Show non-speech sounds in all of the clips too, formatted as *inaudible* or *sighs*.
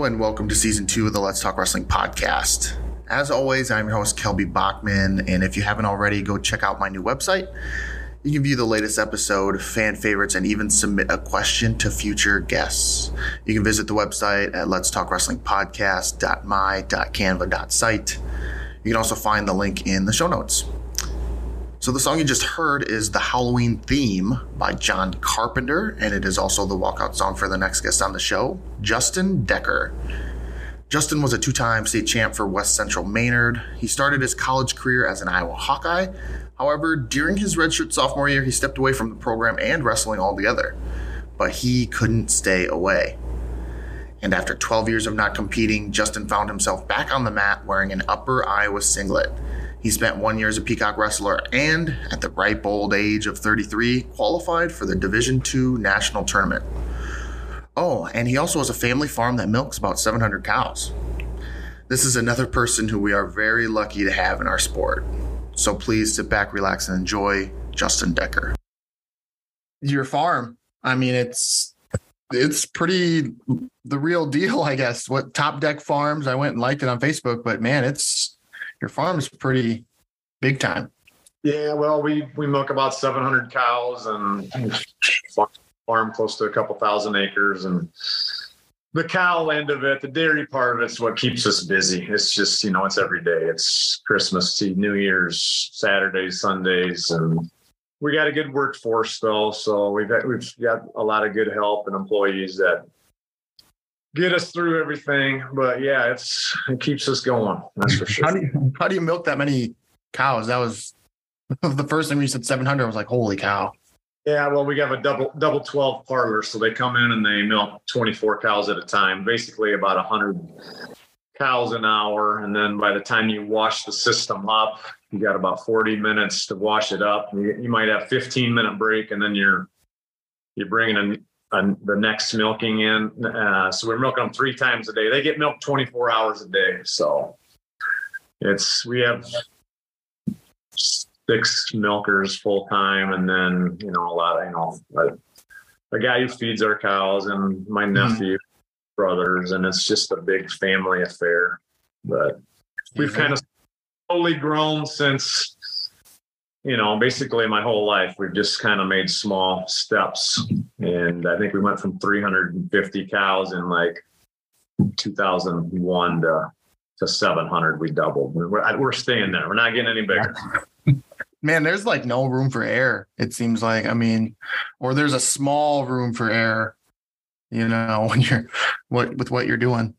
And welcome to season two of the Let's Talk Wrestling podcast. As always, I'm your host, Kelby Bachman, and if you haven't already, go check out my new website. You can view the latest episode, fan favorites, and even submit a question to future guests. You can visit the website at Let's Talk Wrestling Podcast.my.canva.site. You can also find the link in the show notes. So, the song you just heard is the Halloween theme by John Carpenter, and it is also the walkout song for the next guest on the show, Justin Decker. Justin was a two time state champ for West Central Maynard. He started his college career as an Iowa Hawkeye. However, during his redshirt sophomore year, he stepped away from the program and wrestling altogether. But he couldn't stay away. And after 12 years of not competing, Justin found himself back on the mat wearing an upper Iowa singlet. He spent one year as a Peacock wrestler and, at the ripe old age of 33, qualified for the Division II national tournament. Oh, and he also has a family farm that milks about 700 cows. This is another person who we are very lucky to have in our sport. So please sit back, relax, and enjoy Justin Decker. Your farm. I mean, it's it's pretty the real deal, I guess. What Top Deck Farms? I went and liked it on Facebook, but man, it's your farm is pretty big time. Yeah, well, we we milk about 700 cows and farm close to a couple thousand acres, and the cow end of it, the dairy part of it's what keeps us busy. It's just you know, it's every day. It's Christmas, New Year's, Saturdays, Sundays, and we got a good workforce though. So we've we've got a lot of good help and employees that get us through everything. But yeah, it's it keeps us going. That's for sure. How do you, how do you milk that many cows? That was *laughs* the first time you said 700. I was like, holy cow. Yeah, well, we have a double double 12 parlor, so they come in and they milk 24 cows at a time, basically about a 100 cows an hour, and then by the time you wash the system up, you got about 40 minutes to wash it up. You, you might have 15 minute break, and then you're you're bringing in the next milking in. Uh, so we're milking them three times a day. They get milked 24 hours a day. So it's, we have six milkers full time. And then, you know, a lot you know, a, a guy who feeds our cows and my mm-hmm. nephew, mm-hmm. brothers. And it's just a big family affair. But we've mm-hmm. kind of slowly grown since you know, basically my whole life, we've just kind of made small steps. And I think we went from 350 cows in like 2001 to, to 700. We doubled. We're, we're staying there. We're not getting any bigger. *laughs* Man, there's like no room for error. It seems like, I mean, or there's a small room for error, you know, *laughs* when you're what with what you're doing.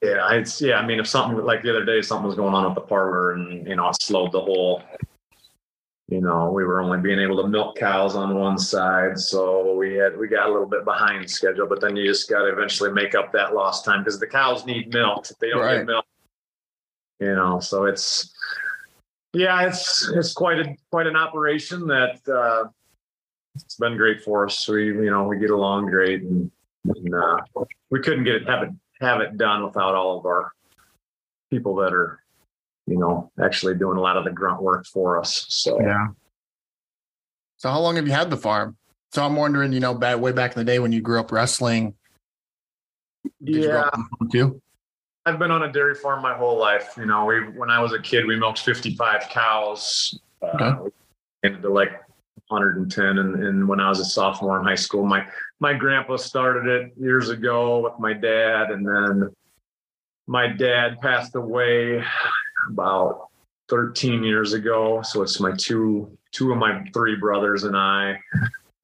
Yeah, it's yeah. I mean, if something like the other day, something was going on at the parlor, and you know, it slowed the whole you know, we were only being able to milk cows on one side. So we had, we got a little bit behind schedule, but then you just got to eventually make up that lost time because the cows need milk. If they don't right. get milk, you know, so it's, yeah, it's, it's quite a, quite an operation that, uh, it's been great for us. We, you know, we get along great and, and uh, we couldn't get it, have it, have it done without all of our people that are you know, actually doing a lot of the grunt work for us. So yeah. So how long have you had the farm? So I'm wondering, you know, back way back in the day when you grew up wrestling. yeah. too? I've been on a dairy farm my whole life. You know, we when I was a kid, we milked 55 cows. Okay. Uh, into like 110, and, and when I was a sophomore in high school, my my grandpa started it years ago with my dad, and then my dad passed away about 13 years ago. So it's my two two of my three brothers and I.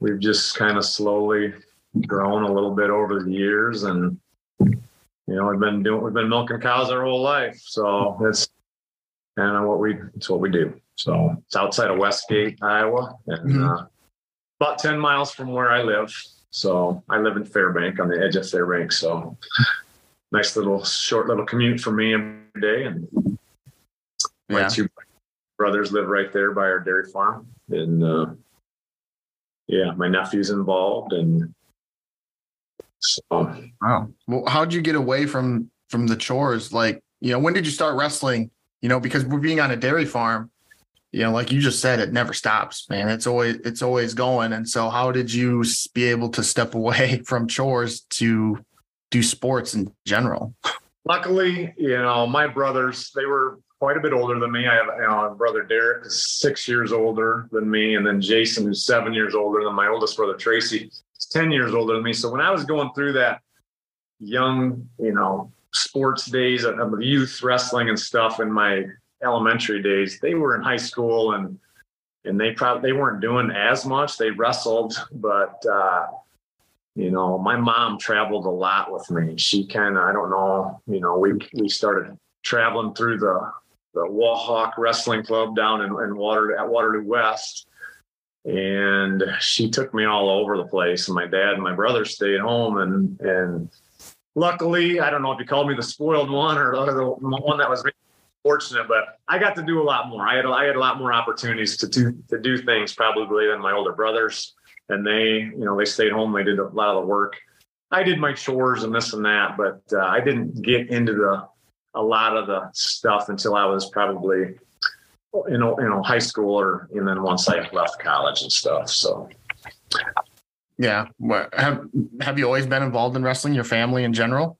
We've just kind of slowly grown a little bit over the years, and you know we've been doing we've been milking cows our whole life. So it's kind of what we it's what we do. So it's outside of Westgate, Iowa, and mm-hmm. uh, about 10 miles from where I live. So I live in Fairbank on the edge of Fairbank. So nice little short little commute for me every day and my yeah. two brothers live right there by our dairy farm, and uh, yeah, my nephew's involved, and so. Wow. Well, how'd you get away from from the chores? Like, you know, when did you start wrestling? You know, because we're being on a dairy farm, you know, like you just said, it never stops, man. It's always it's always going. And so, how did you be able to step *laughs* away from chores to do sports in general? Luckily, you know, my brothers, they were quite a bit older than me. I have a brother Derek six years older than me, and then Jason, who's seven years older than my oldest brother Tracy, is 10 years older than me. So when I was going through that young, you know, sports days of youth wrestling and stuff in my elementary days, they were in high school and and they probably they weren't doing as much. They wrestled, but uh, you know, my mom traveled a lot with me. She kind of, I don't know, you know, we we started traveling through the the Wahawk Wrestling Club down in, in Water at Waterloo West, and she took me all over the place. And my dad and my brother stayed home, and and luckily, I don't know if you called me the spoiled one or the one that was fortunate, but I got to do a lot more. I had I had a lot more opportunities to do to do things probably than my older brothers, and they you know they stayed home. They did a lot of the work. I did my chores and this and that, but uh, I didn't get into the a lot of the stuff until I was probably in you know high school or and then once I left college and stuff. So yeah, have have you always been involved in wrestling? Your family in general?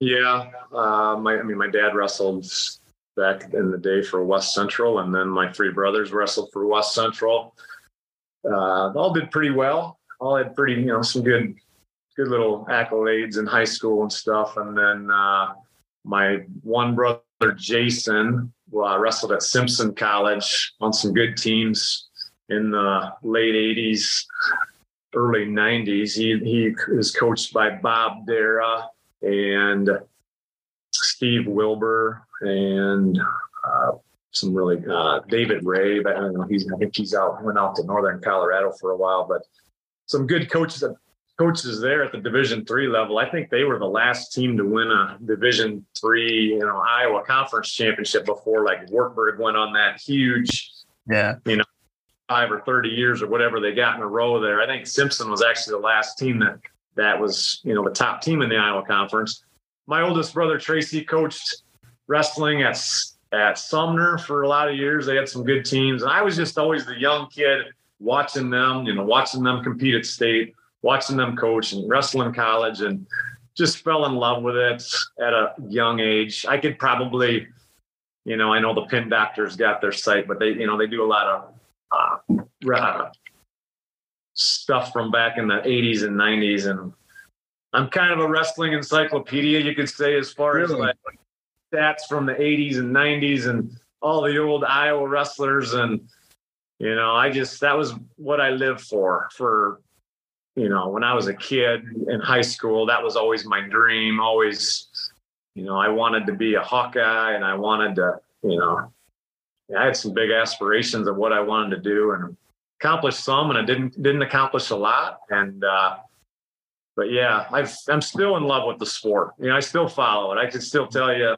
Yeah, uh, my I mean my dad wrestled back in the day for West Central, and then my three brothers wrestled for West Central. Uh, all did pretty well. All had pretty you know some good good little accolades in high school and stuff, and then. Uh, my one brother Jason uh, wrestled at Simpson College on some good teams in the late '80s, early '90s. He he is coached by Bob Darrah and Steve Wilbur and uh, some really uh, David Ray. I don't know. He's I think he's out went out to Northern Colorado for a while. But some good coaches coaches there at the division three level i think they were the last team to win a division three you know iowa conference championship before like wartburg went on that huge yeah. you know five or 30 years or whatever they got in a row there. I think simpson was actually the last team that that was you know the top team in the iowa conference. My oldest brother tracy coached wrestling at at sumner for a lot of years. They had some good teams. And i was just always the young kid watching them you know watching them compete at state watching them coach and wrestle in college and just fell in love with it at a young age. I could probably, you know, I know the pin doctors got their site, but they, you know, they do a lot of uh, uh, stuff from back in the 80s and 90s. And I'm kind of a wrestling encyclopedia, you could say, as far really? as like stats from the 80s and 90s and all the old Iowa wrestlers. And, you know, I just, that was what I lived for, for you know, when I was a kid in high school, that was always my dream. Always, you know, I wanted to be a Hawkeye and I wanted to, you know, I had some big aspirations of what I wanted to do and accomplished some and I didn't, didn't accomplish a lot. And, uh, but yeah, I've I'm still in love with the sport. You know, I still follow it. I can still tell you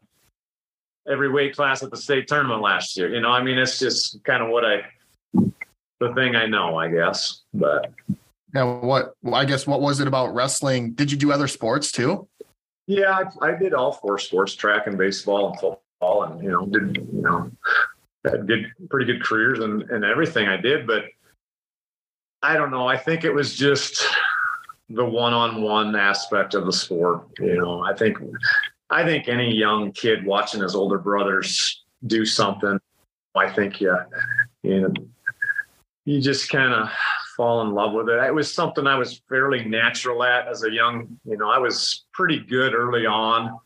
every weight class at the state tournament last year. You know, I mean, it's just kind of what I, the thing I know, I guess. But now, what well, I guess what was it about wrestling? Did you do other sports too? Yeah, I, I did all four sports: track and baseball and football, and you know, did you know, uh, had good, pretty good careers and and everything I did. But I don't know. I think it was just the one-on-one aspect of the sport. You know, I think I think any young kid watching his older brothers do something, I think yeah, you know, you just kind of fall in love with it. It was something I was fairly natural at as a young, you know, I was pretty good early on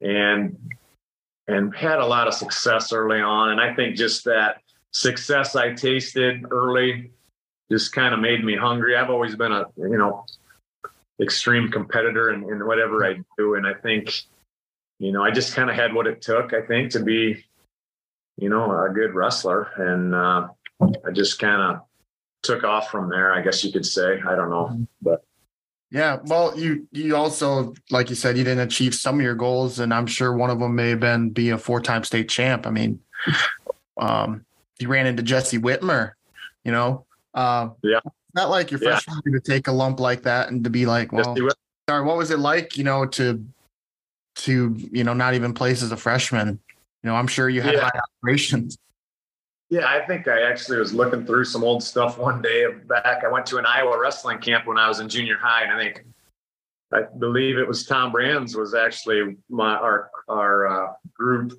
and and had a lot of success early on. And I think just that success I tasted early just kind of made me hungry. I've always been a, you know, extreme competitor in, in whatever I do. And I think, you know, I just kind of had what it took, I think, to be, you know, a good wrestler. And uh, I just kind of took off from there. I guess you could say. I don't know, but yeah. Well, you you also like you said you didn't achieve some of your goals, and I'm sure one of them may have been be a four time state champ. I mean, um, you ran into Jessie Whitmer. You know, uh, yeah. Not like your yeah. freshman to take a lump like that and to be like, well, sorry, what was it like? You know, to to you know not even place as a freshman. You know, I'm sure you had yeah. high aspirations. Yeah, I think I actually was looking through some old stuff one day back. I went to an Iowa wrestling camp when I was in junior high, and I think I believe it was Tom Brands was actually my our our uh, group.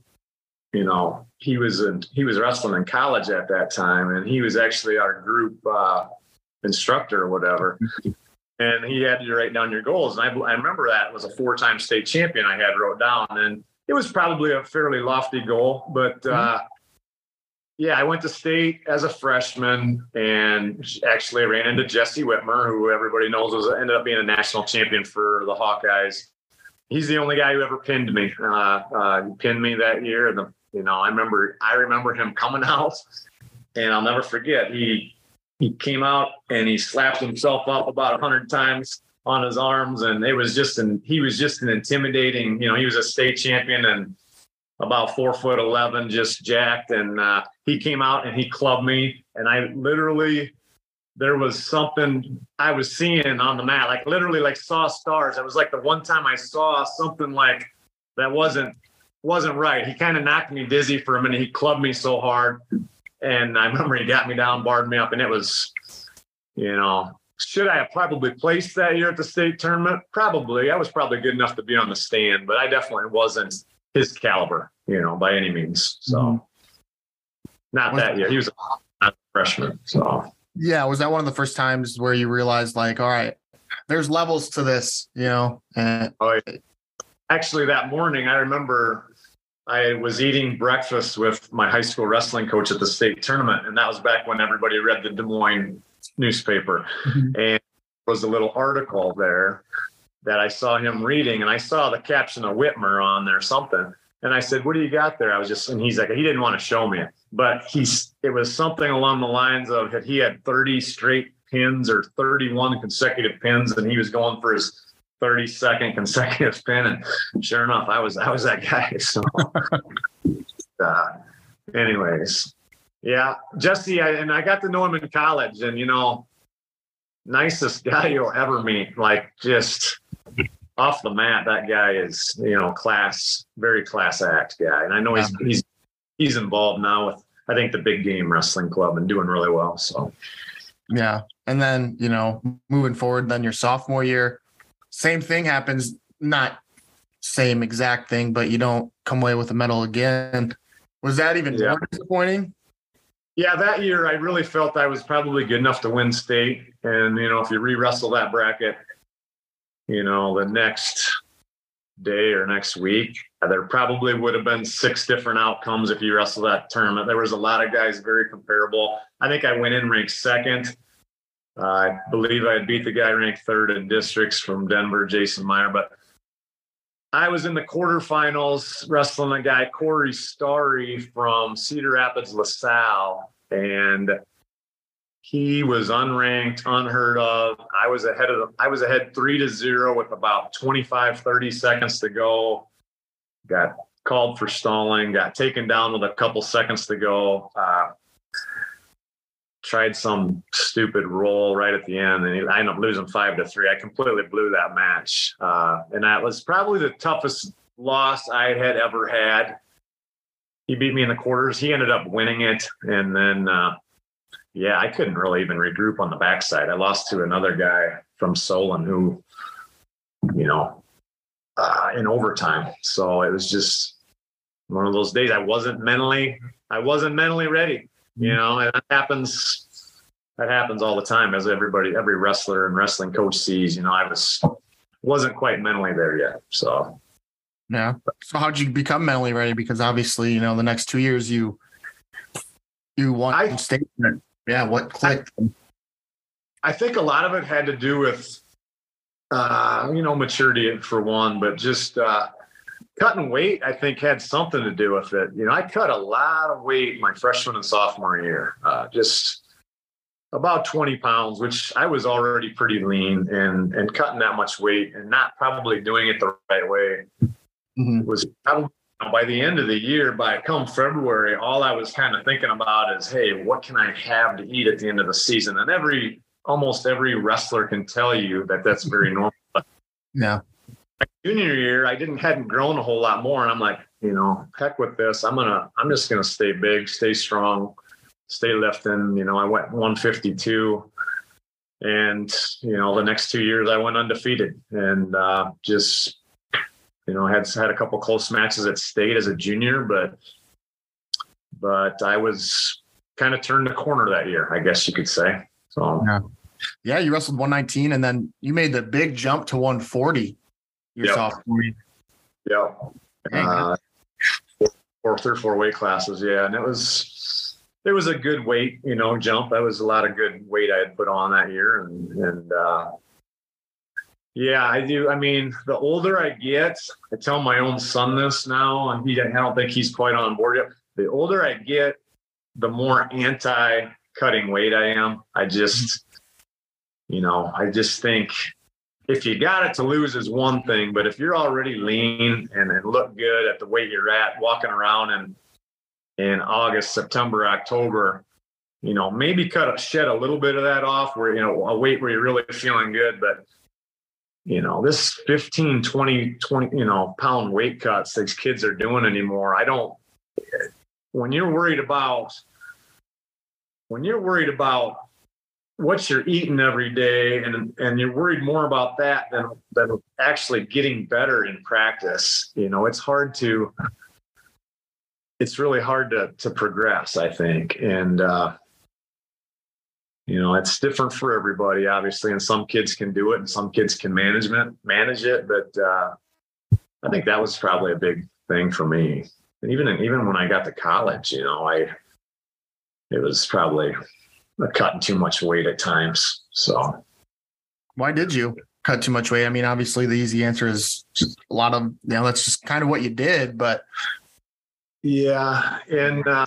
You know, he was in he was wrestling in college at that time, and he was actually our group uh, instructor or whatever. and he had you write down your goals, and I, I remember that was a four time state champion I had wrote down, and it was probably a fairly lofty goal, but. Mm-hmm. Yeah, I went to state as a freshman and actually ran into Jessie Whitmer, who everybody knows was ended up being a national champion for the Hawkeyes. He's the only guy who ever pinned me. Uh, uh, he pinned me that year. And the, you know, I remember I remember him coming *laughs* out, and I'll never forget. He he came out and he slapped himself up about hundred times on his arms, and it was just an he was just an intimidating. You know, he was a state champion and about four foot 11, just jacked. And uh, he came out and he clubbed me. And I literally, there was something I was seeing on the mat, like literally like saw stars. It was like the one time I saw something like that wasn't, wasn't right. He kind of knocked me dizzy for a minute. He clubbed me so hard. And I remember he got me down, barred me up, and it was, you know, should I have probably placed that year at the state tournament? Probably. I was probably good enough to be on the stand, but I definitely wasn't his caliber, you know, by any means. So mm-hmm. not that year. He was a freshman. So yeah, was that one of the first times where you realized like, all right, there's levels to this, you know? And oh, actually that morning I remember I was eating breakfast with my high school wrestling coach at the state tournament. And that was back when everybody read the Des Moines newspaper. Mm-hmm. And there was a little article there that I saw him reading, and I saw the caption of Whitmer on there, something. And I said, "What do you got there?" I was just, and he's like, he didn't want to show me but he's, it was something along the lines of that he had 30 straight pins or 31 consecutive pins, and he was going for his 32nd *laughs* consecutive pin. And sure enough, I was, I was that guy. *laughs* So, uh, anyways, yeah, Jessie, I, and I got to know him in college, and you know, nicest *laughs* guy you'll ever meet. Like just off the mat, that guy is, you know, class, very class act guy. And I know he's he's he's involved now with I think the big game wrestling club and doing really well. So yeah. And then, you know, moving forward, then your sophomore year, same thing happens, not same exact thing, but you don't come away with a medal again. Was that even yeah. more disappointing? Yeah, that year I really felt I was probably good enough to win state. And, you know, if you re wrestle that bracket, you know, the next day or next week, there probably would have been six different outcomes if you wrestle that tournament. There was a lot of guys very comparable. I think I went in ranked second. Uh, I believe I beat the guy ranked third in districts from Denver, Jason Meyer. But I was in the quarterfinals wrestling a guy, Corey Starry from Cedar Rapids, LaSalle. And he was unranked, unheard of. I was ahead of them. I was ahead three to zero with about 25, 30 seconds to go. Got called for stalling, got taken down with a couple seconds to go. Uh, tried some stupid roll right at the end, and I ended up losing five to three. I completely blew that match, uh, and that was probably the toughest loss I had ever had. He beat me in the quarters. He ended up winning it, and then uh, yeah, I couldn't really even regroup on the backside. I lost to another guy from Solon who, you know, uh, in overtime. So it was just one of those days. I wasn't mentally, I wasn't mentally ready. You mm-hmm. know, and that happens. That happens all the time, as everybody, every wrestler and wrestling coach sees. You know, I was wasn't quite mentally there yet. So, yeah. So how'd you become mentally ready? Because obviously, you know, the next two years you you won I, state yeah, what clicked? I think a lot of it had to do with, uh, you know, maturity for one, but just uh, cutting weight. I think had something to do with it. You know, I cut a lot of weight my freshman and sophomore year. Uh, just about 20 pounds, which I was already pretty lean, and and cutting that much weight and not probably doing it the right way mm-hmm. was probably by the end of the year, by come February, all I was kind of thinking about is, hey, what can I have to eat at the end of the season? And every almost every wrestler can tell you that that's very normal. Yeah. My junior year, I didn't hadn't grown a whole lot more, and I'm like, you know, heck with this. I'm gonna, I'm just gonna stay big, stay strong, stay lifting. You know, I went 152 and you know the next two years I went undefeated and uh, just you know had had a couple close matches at state as a junior, but but I was kind of turned the corner that year, I guess you could say. So yeah, yeah you wrestled 119 and then you made the big jump to 140 your yep. sophomore year. Yeah. Uh, four, three or four weight classes. Yeah. And it was, it was a good weight, you know, jump. That was a lot of good weight I had put on that year. And, and, uh, yeah, I do. I mean, the older I get, I tell my own son this now, and he, I don't think he's quite on board yet. The older I get, the more anti cutting weight I am. I just, you know, I just think if you got it to lose is one thing, but if you're already lean and, and look good at the weight you're at, walking around in in August, September, October, you know, maybe cut a shed a little bit of that off where, you know, a weight where you're really feeling good. But, you know, this 15, 20, 20, you know, pound weight cuts these kids are doing anymore. I don't, when you're worried about, when you're worried about what you're eating every day and and you're worried more about that than than actually getting better in practice you know it's hard to it's really hard to to progress i think and uh you know it's different for everybody obviously and some kids can do it and some kids can management manage it but uh i think that was probably a big thing for me and even even when i got to college you know i it was probably cutting too much weight at times. So, why did you cut too much weight? I mean, obviously, the easy answer is a lot of, you know, that's just kind of what you did. But yeah, and uh,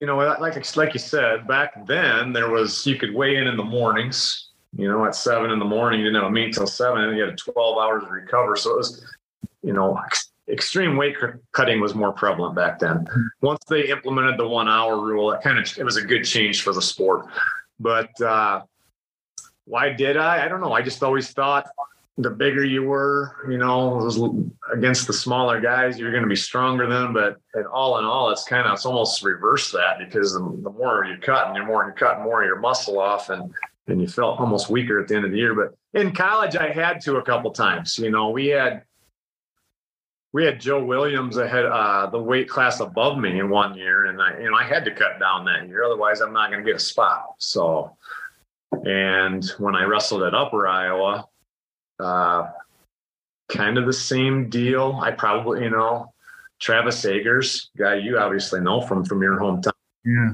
you know, like like you said, back then there was you could weigh in in the mornings. You know, at seven in the morning, you didn't have a meet till seven, and you had 12 hours to recover. So it was, you know, extreme weight cutting was more prevalent back then. Once they implemented the one hour rule, it kind of it was a good change for the sport. But uh, why did I? I don't know. I just always thought the bigger you were, you know, against the smaller guys, you're going to be stronger than. But all in all, it's kind of it's almost reverse that because the, the more you cut and the more you cut, more of your muscle off, and and you felt almost weaker at the end of the year. But in college, I had to a couple times. You know, we had we had Joe Williams ahead uh, the weight class above me in one year, and I you know I had to cut down that year, otherwise I'm not going to get a spot. So, and when I wrestled at Upper Iowa, uh, kind of the same deal. I probably you know Travis Agers, guy you obviously know from from your hometown. Yeah.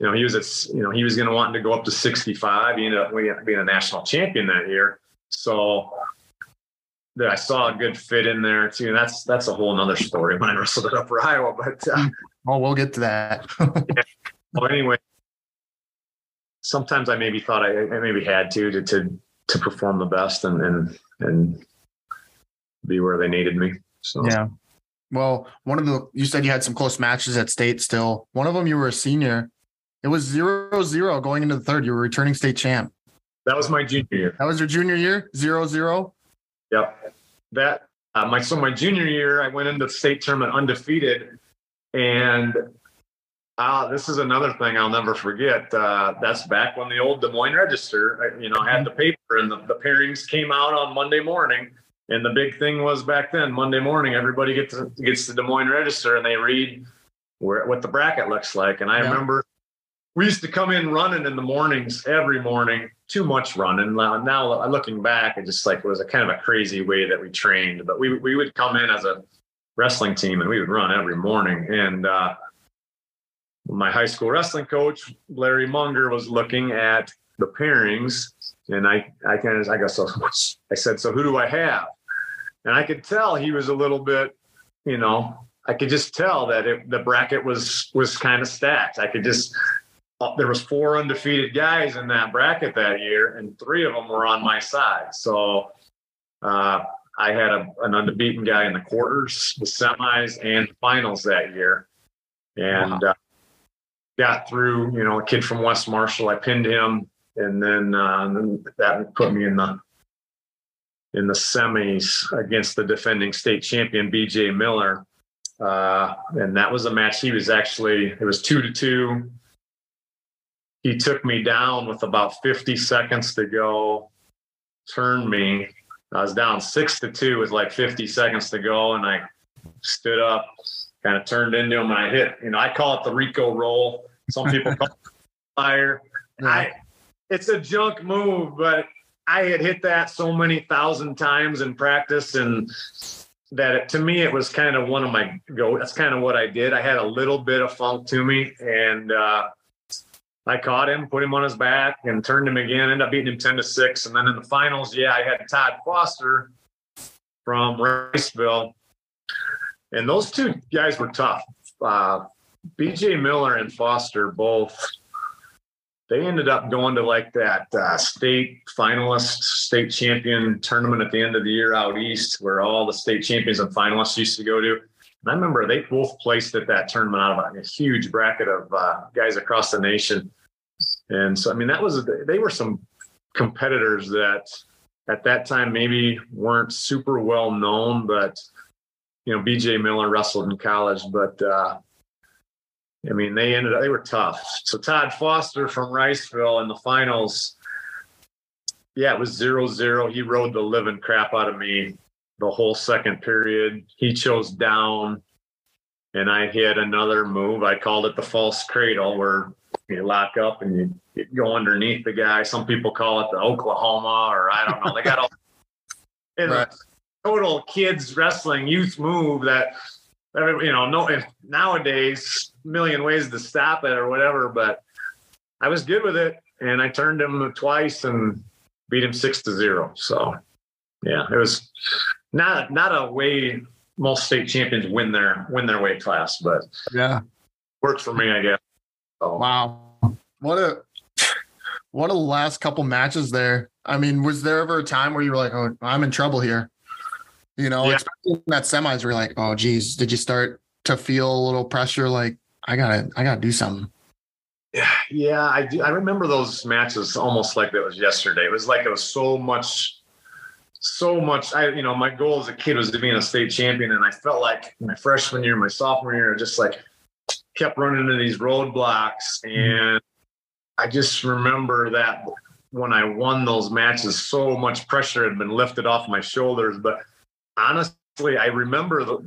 You know, he was at, you know, he was going to want to go up to 65. He ended up being a national champion that year. So that I saw a good fit in there too. And that's that's a whole nother story when I wrestled it up for Iowa. But uh, *laughs* well, we'll get to that. yeah. Well, anyway, sometimes I maybe thought I, I, maybe had to to to to perform the best and and and be where they needed me. So yeah. Well, one of the you said you had some close matches at state still. One of them you were a senior. It was zero zero going into the third. You were returning state champ. That was my junior year. That was your junior year, zero zero. Yep. That uh, my so my junior year, I went into the state tournament undefeated, and uh, this is another thing I'll never forget. Uh, that's back when the old Des Moines Register, you know, had the paper and the, the pairings came out on Monday morning. And the big thing was back then, Monday morning, everybody gets to, gets the Des Moines Register and they read where what the bracket looks like. And I yeah. remember we used to come in running in the mornings every morning too much running now, now looking back it just like it was a kind of a crazy way that we trained but we, we would come in as a wrestling team and we would run every morning and uh, my high school wrestling coach larry munger was looking at the pairings and i i kind of i guess i said so who do i have and i could tell he was a little bit you know i could just tell that it, the bracket was was kind of stacked i could just uh, there was four undefeated guys in that bracket that year, and three of them were on my side. So uh, I had a, an unbeaten guy in the quarters, the semis, and finals that year, and wow. uh, got through. You know, a kid from West Marshall. I pinned him, and then, uh, and then that put me in the in the semis against the defending state champion BJ Miller. Uh, and that was a match. He was actually it was two to two he took me down with about 50 seconds to go, turned me. I was down six to two with like 50 seconds to go, and I stood up, kind of turned into him, and I hit. You know, I call it the Rico roll. Some people call it *laughs* fire. I, it's a junk move, but I had hit that so many thousand times in practice, and that it, to me it was kind of one of my go. That's kind of what I did. I had a little bit of funk to me, and uh, I caught him, put him on his back, and turned him again. Ended up beating him ten to six, and then in the finals, yeah, I had Todd Foster from Riceville, and those two guys were tough. Uh, BJ Miller and Foster both they ended up going to like that uh, state finalist, state champion tournament at the end of the year out east, where all the state champions and finalists used to go to. And I remember they both placed at that tournament out of a huge bracket of uh, guys across the nation. And so, I mean, that was, they were some competitors that at that time maybe weren't super well known, but, you know, BJ Miller wrestled in college, but, uh, I mean, they ended up, they were tough. So Todd Foster from Riceville in the finals, yeah, it was zero zero. He rode the living crap out of me the whole second period. He chose down, and I hit another move. I called it the false cradle, where you lock up and you, go underneath the guy. Some people call it the Oklahoma, or I don't know. They got all *laughs* in right. Total kids wrestling youth move that you know, no, nowadays, million ways to stop it or whatever, but I was good with it. And I turned him twice and beat him six to zero. So yeah, it was not, not a way most state champions win their, win their weight class, but yeah, works for me, I guess. So. Wow. What a, what a last couple matches there. I mean, was there ever a time where you were like, "Oh, I'm in trouble here"? You know, yeah. especially in that semis, we're like, oh, geez, did you start to feel a little pressure? Like, I gotta, I gotta do something. Yeah, *sighs* yeah, I do. I remember those matches almost like it was yesterday. It was like it was so much, so much. I, you know, my goal as a kid was to be a state champion, and I felt like my freshman year, my sophomore year, I just like kept running into these roadblocks, mm-hmm. and I just remember that when I won those matches, so much pressure had been lifted off my shoulders, but honestly, I remember the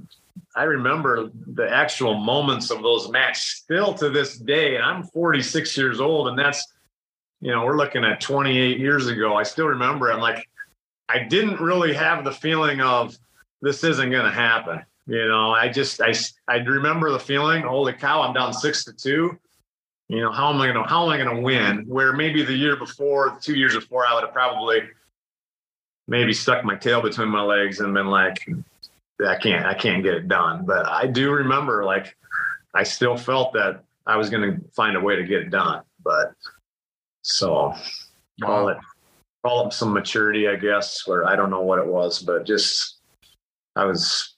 I remember the actual moments of those matches still to this day. And I'm 46 years old, and that's you know we're looking at 28 years ago. I still remember. I'm like, I didn't really have the feeling of this isn't going to happen. You know, I just I I remember the feeling. Holy cow! I'm down six to two. You know, how am I going to how am I going to win? Where maybe the year before, two years before, I would have probably maybe stuck my tail between my legs and been like, I can't, I can't get it done. But I do remember like I still felt that I was going to find a way to get it done. But so call it, call it some maturity, I guess, where I don't know what it was, but just I was,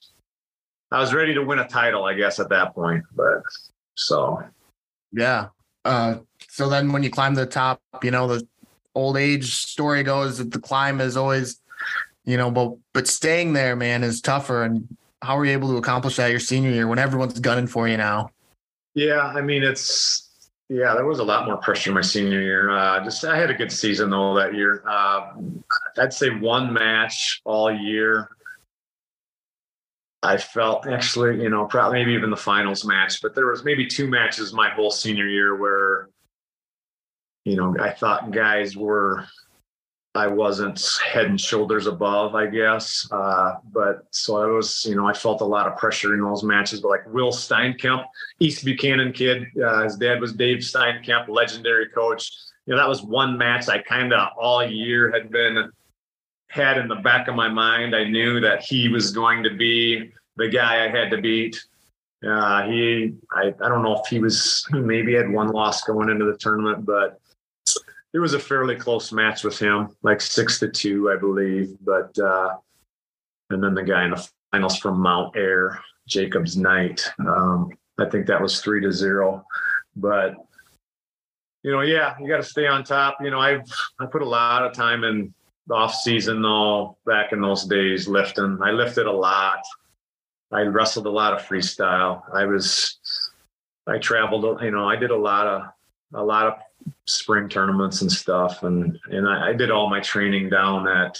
I was ready to win a title, I guess, at that point. But so, yeah. Uh, so then when you climb the top, you know, the old age story goes that the climb is always, you know, but but staying there, man, is tougher. And how were you able to accomplish that your senior year when everyone's gunning for you now? Yeah, I mean, it's yeah, there was a lot more pressure my senior year. Uh, just I had a good season though that year. Uh, I'd say one match all year. I felt actually, you know, probably maybe even the finals match, but there was maybe two matches my whole senior year where you know, I thought guys were, I wasn't head and shoulders above, I guess. Uh, but so I was, you know, I felt a lot of pressure in those matches. But like Will Steinkamp, East Buchanan kid, uh, his dad was Dave Steinkamp, legendary coach. You know, that was one match I kind of all year had been had in the back of my mind. I knew that he was going to be the guy I had to beat. Uh, he, I, I don't know if he was, maybe had one loss going into the tournament, but it was a fairly close match with him, like six to two, I believe. But uh, and then the guy in the finals from Mount Ayr, Jacobs Knight. Um, I think that was three to zero. But you know, yeah, you got to stay on top. You know, I've I put a lot of time in off season though. Back in those days, lifting, I lifted a lot. I wrestled a lot of freestyle. I was, I traveled. You know, I did a lot of a lot of spring tournaments and stuff, and and I, I did all my training down at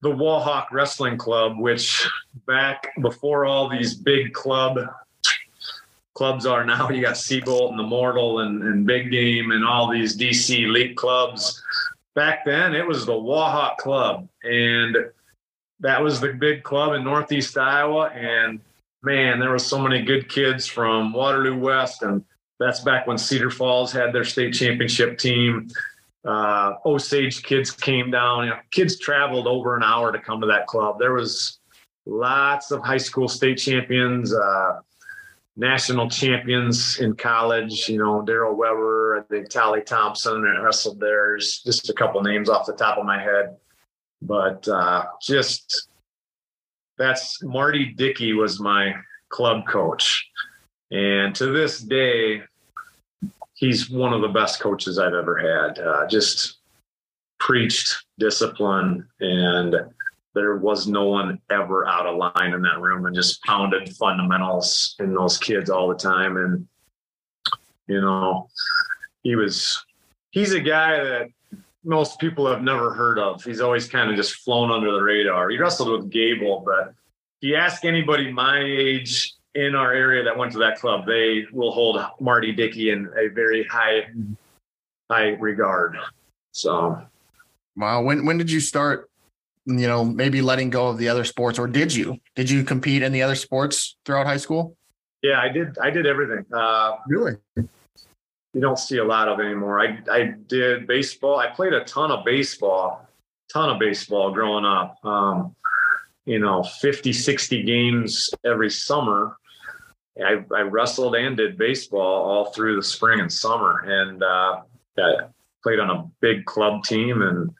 the Wahawk Wrestling Club, which back before all these big club clubs are now, you got Sebolt and the Mortal and, and Big Game and all these DC elite clubs. Back then, it was the Wahawk Club, and that was the big club in Northeast Iowa. And man, there were so many good kids from Waterloo West, and that's back when Cedar Falls had their state championship team uh, Osage kids came down. You know, kids traveled over an hour to come to that club. There was lots of high school state champions, uh, national champions in college. You know, Daryl Weber, I think Tolly Thompson wrestled there. There's just a couple names off the top of my head, but uh, just that's Marty Dickey was my club coach, and to this day, he's one of the best coaches I've ever had. Uh, just preached discipline, and there was no one ever out of line in that room, and just pounded fundamentals in those kids all the time. And you know, he was he's a guy that most people have never heard of. He's always kind of just flown under the radar. He wrestled with Gable, but if you ask anybody my age in our area that went to that club, they will hold Marty Dickey in a very high high regard. So, wow. When when did you start? You know, maybe letting go of the other sports, or did you? Did you compete in the other sports throughout high school? Yeah, I did. I did everything. Uh, really? You don't see a lot of anymore. I I did baseball. I played a ton of baseball, ton of baseball growing up. Um, you know 50 60 games every summer I, I, wrestled and did baseball all through the spring and summer, and uh, I played on a big club team. And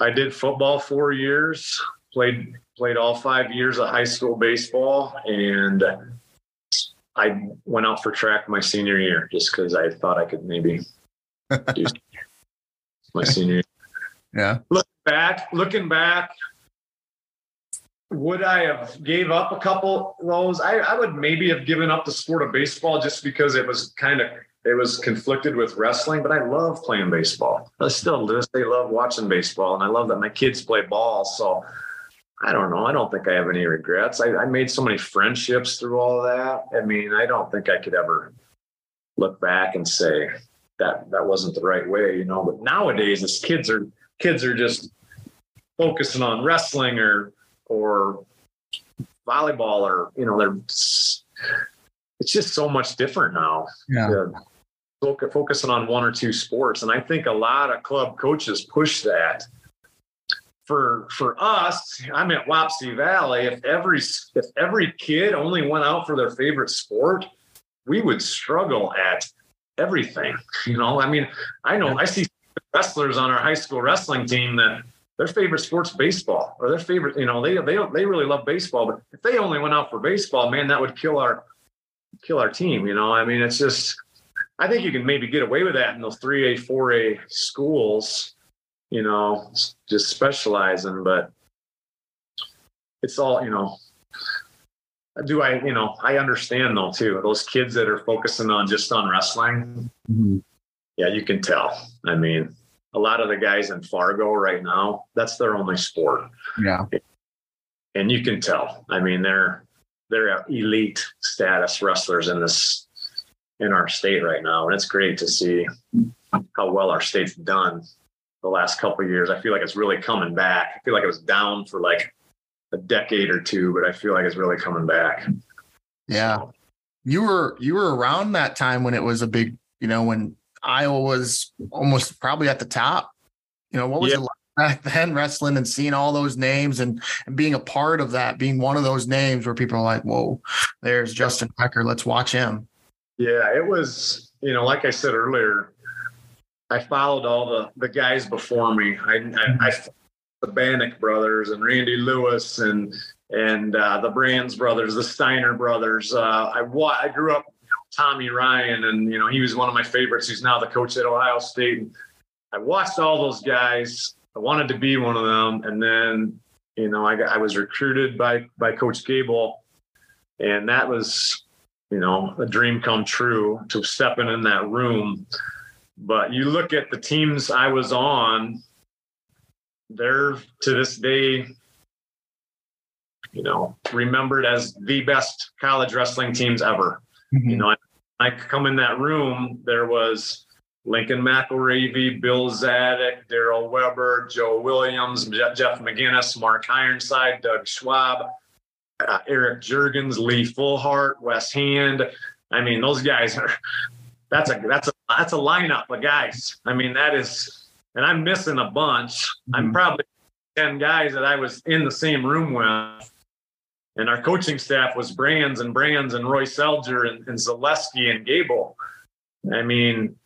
I did football four years. played played all five years of high school baseball, and I went out for track my senior year just because I thought I could maybe *laughs* do my senior. Year. Yeah. Looking back, looking back, would I have gave up a couple those? I, I would maybe have given up the sport of baseball just because it was kind of it was conflicted with wrestling, but I love playing baseball. I still do. They love watching baseball, and I love that my kids play ball. So I don't know. I don't think I have any regrets. I, I made so many friendships through all that. I mean, I don't think I could ever look back and say that that wasn't the right way, you know. But nowadays, as kids are kids are just focusing on wrestling or or volleyball or you know they're it's just so much different now. Yeah. Focusing on one or two sports. And i think a lot of club coaches push that. For for us i'm at wapsie valley. If every if every kid only went out for their favorite sport we would struggle at everything you know? I mean i know i see wrestlers on our high school wrestling team that their favorite sport's baseball or their favorite, you know, they they they really love baseball. But if they only went out for baseball, man, that would kill our kill our team. You know, I mean, it's just I think you can maybe get away with that in those three A, four A schools, you know, just specializing, but it's all, you know. Do I, you know, I understand though too. Those kids that are focusing on just on wrestling, mm-hmm. yeah, you can tell. I mean, a lot of the guys in Fargo right now, that's their only sport. Yeah. And you can tell. I mean, they're they're elite status wrestlers in this in our state right now. And it's great to see how well our state's done the last couple years. I feel like it's really coming back. I feel like it was down for like a decade or two, but I feel like it's really coming back. Yeah. You were you were around that time when it was a big, you know, when Iowa was almost probably at the top. You know, what was yep. it like back then wrestling and seeing all those names and, and being a part of that, being one of those names where people are like, whoa, there's Justin Decker. Let's watch him. Yeah, it was, you know, like I said earlier, I followed all the, the guys before me. I, I, I the Banach brothers and Randy Lewis and and uh, the Brands brothers, the Steiner brothers. Uh, I I grew up Tommy Ryan, and you know he was one of my favorites. He's now the coach at Ohio State. And I watched all those guys. I wanted to be one of them, and then you know I, I was recruited by by Coach Gable, and that was you know, a dream come true to stepping in that room. But you look at the teams I was on, they're to this day, you know, remembered as the best college wrestling teams ever. Mm-hmm. You know, I, I come in that room, there was Lincoln McIlravy, Bill Zadick, Daryl Weber, Joe Williams, Jeff McGinnis, Mark Ironside, Doug Schwab, uh, Eric Juergens, Lee Fullhart, Wes Hand. I mean, those guys are. That's a that's a that's a lineup of guys. I mean, that is, and I'm missing a bunch. Mm-hmm. I'm probably ten guys that I was in the same room with, and our coaching staff was Brands and Brands and Royce Alger and, and Zalesky and Gable. I mean,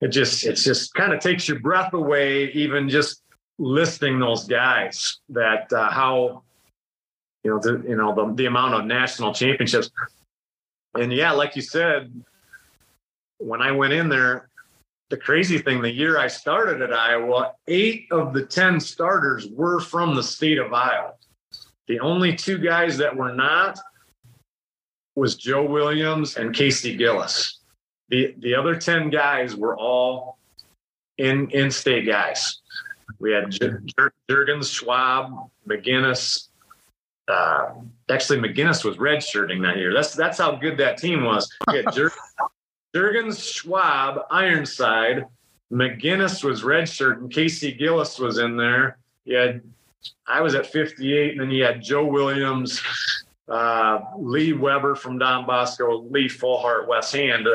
it just it just kind of takes your breath away, even just listing those guys. That uh, how you know, the, you know, the, the amount of national championships. And yeah, like you said, when I went in there, the crazy thing, the year I started at Iowa, eight of the 10 starters were from the state of Iowa. The only two guys that were not was Joe Williams and Casey Gillis. The, the other 10 guys were all in, in state guys. We had Juergens, Schwab, McGinnis, uh, actually McGinnis was redshirting that year. That's that's how good that team was. *laughs* Juergens, Schwab, Ironside. McGinnis was redshirting. Casey Gillis was in there. You had I was at 58, and then you had Joe Williams, uh, Lee Weber from Don Bosco, Lee Fullhart, Wes Hand.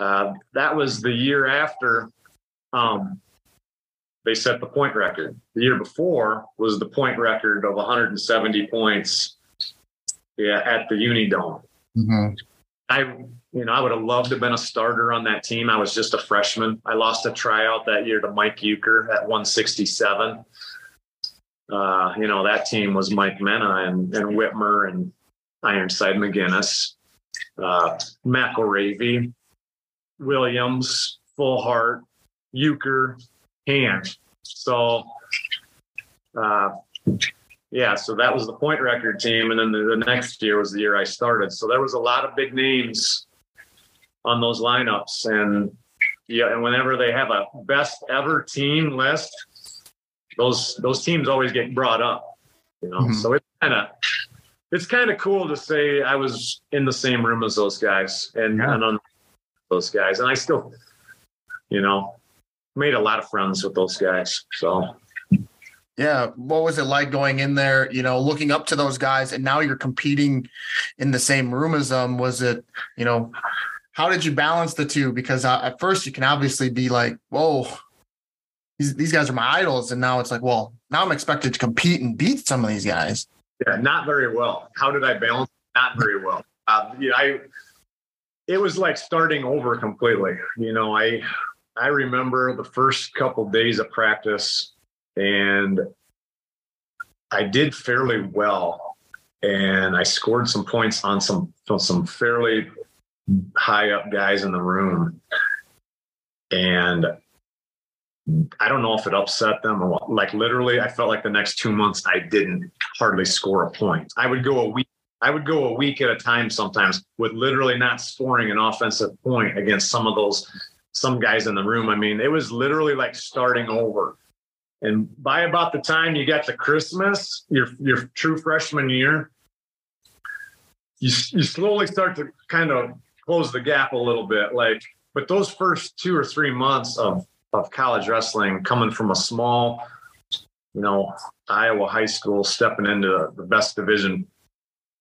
Uh, that was the year after um, they set the point record. The year before was the point record of 170 points yeah, at the Unidome. Mm-hmm. I, you know, I would have loved to have been a starter on that team. I was just a freshman. I lost a tryout that year to Mike Uker at 167. Uh, you know, that team was Mike Mena and, and Whitmer and Ironside McGinnis, uh, McIlravy, Williams, Fullhart, Uker, hand. So, uh, yeah, so that was the point record team. And then the, the, next year was the year I started. So there was a lot of big names on those lineups. And yeah, and whenever they have a best ever team list, those those teams always get brought up. You know, mm-hmm. so it's kind of it's kind of cool to say I was in the same room as those guys and, yeah. and on those guys. And I still, you know, made a lot of friends with those guys. So yeah. What was it like going in there, you know, looking up to those guys and now you're competing in the same room as them? Was it, you know, how did you balance the two? Because uh, at first you can obviously be like, whoa, these, these guys are my idols. And now it's like, well, now I'm expected to compete and beat some of these guys. Yeah, not very well. How did I balance? Not very well. Uh, yeah, I, it was like starting over completely. You know, I, I remember the first couple days of practice, and I did fairly well, and I scored some points on some on some fairly high up guys in the room, and I don't know if it upset them or what. Like literally, I felt like the next two months I didn't hardly score a point. I would go a week. I would go a week at a time sometimes with literally not scoring an offensive point against some of those some guys in the room. I mean, it was literally like starting over. And by about the time you got to Christmas, your your true freshman year, you you slowly start to kind of close the gap a little bit. Like, but those first two or three months of of college wrestling, coming from a small, you know, Iowa high school, stepping into the best Division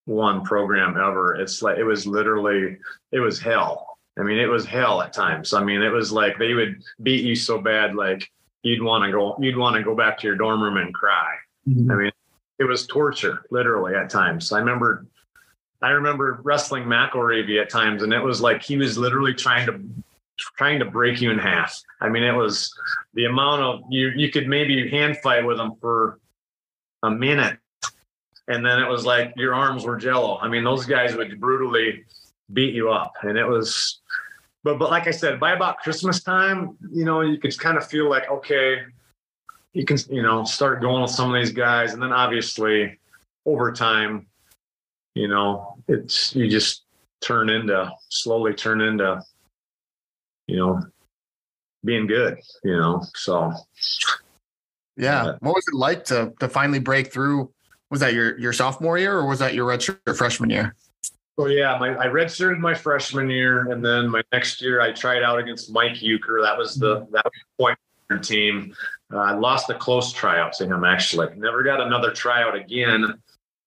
one program ever, it's like it was literally it was hell I mean, it was hell at times. I mean, it was like they would beat you so bad, like you'd want to go, you'd want to go back to your dorm room and cry. Mm-hmm. I mean, it was torture, literally at times. I remember, I remember wrestling McIlravy at times, and it was like he was literally trying to trying to break you in half. I mean, it was the amount of you you could maybe hand fight with them for a minute, and then it was like your arms were jello. I mean, those guys would brutally beat you up, and it was but but like I said, by about Christmas time, you know, you can kind of feel like okay, you can you know start going with some of these guys, and then obviously over time, you know, it's you just turn into slowly turn into, you know, being good, you know. So yeah. Uh, what was it like to to finally break through? Was that your your sophomore year or was that your redshirt freshman year? Oh yeah, my, I redshirted my freshman year, and then my next year I tried out against Mike Uker. That was the that was the point team. Uh, I lost a close tryout to him actually. Never got another tryout again.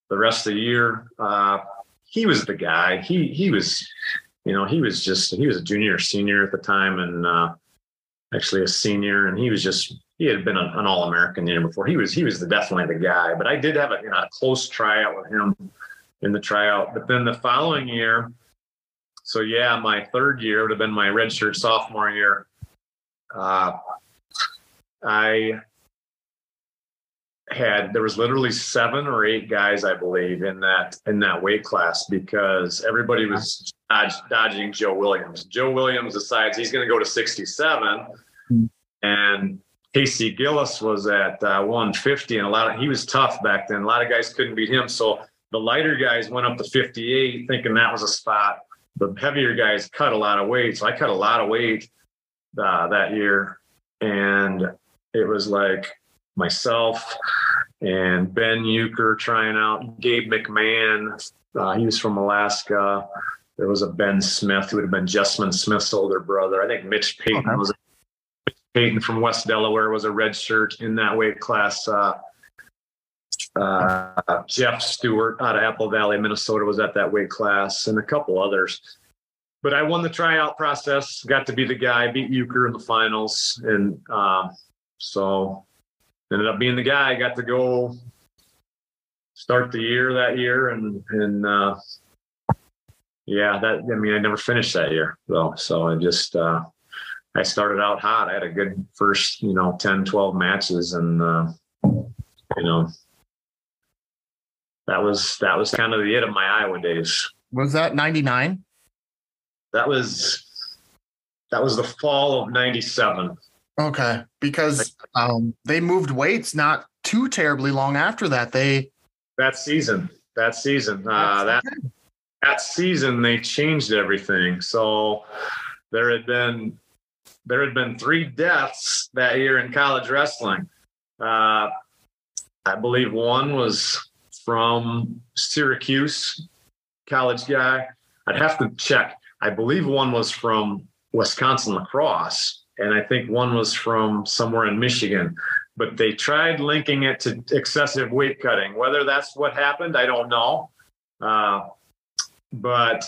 The rest of the year, uh, he was the guy. He he was, you know, he was just he was a junior or senior at the time, and uh, actually a senior, and he was just he had been an, an All American the year before. He was he was the, definitely the guy. But I did have a, you know, a close tryout with him in the tryout. But then the following year, so yeah, my third year would have been my redshirt sophomore year. Uh, I had there was literally seven or eight guys, I believe, in that in that weight class because everybody was dodge, dodging Joe Williams. Joe Williams decides he's going to go to 67, and Casey Gillis was at uh, 150, and a lot of he was tough back then. A lot of guys couldn't beat him, so the lighter guys went up to 58, thinking that was a spot. The heavier guys cut a lot of weight, so I cut a lot of weight uh, that year, and it was like myself and Ben Uker trying out, Gabe McMahon. Uh, he was from Alaska. There was a Ben Smith who would have been Jessman Smith's older brother. I think Mitch Payton okay. was Payton from West Delaware was a red shirt in that weight class. Uh, uh, Jeff Stewart out of Apple Valley, Minnesota, was at that weight class, and a couple others. But I won the tryout process, got to be the guy, beat Uker in the finals, and um, so ended up being the guy. Got to go start the year that year, and and uh, yeah, that I mean, I never finished that year though, so I just. Uh, I started out hot. I had a good first, you know, 10, 12 matches and, uh, you know, that was that was kind of the it of my Iowa days. Was that 99? That was that was the fall of 97. Okay, because um, they moved weights not too terribly long after that. They that season, that season, uh, that that season they changed everything. So there had been there had been three deaths that year in college wrestling. Uh, I believe one was from Syracuse, college guy. I'd have to check. I believe one was from Wisconsin La Crosse, and I think one was from somewhere in Michigan. But they tried linking it to excessive weight cutting. Whether that's what happened, I don't know. Uh, but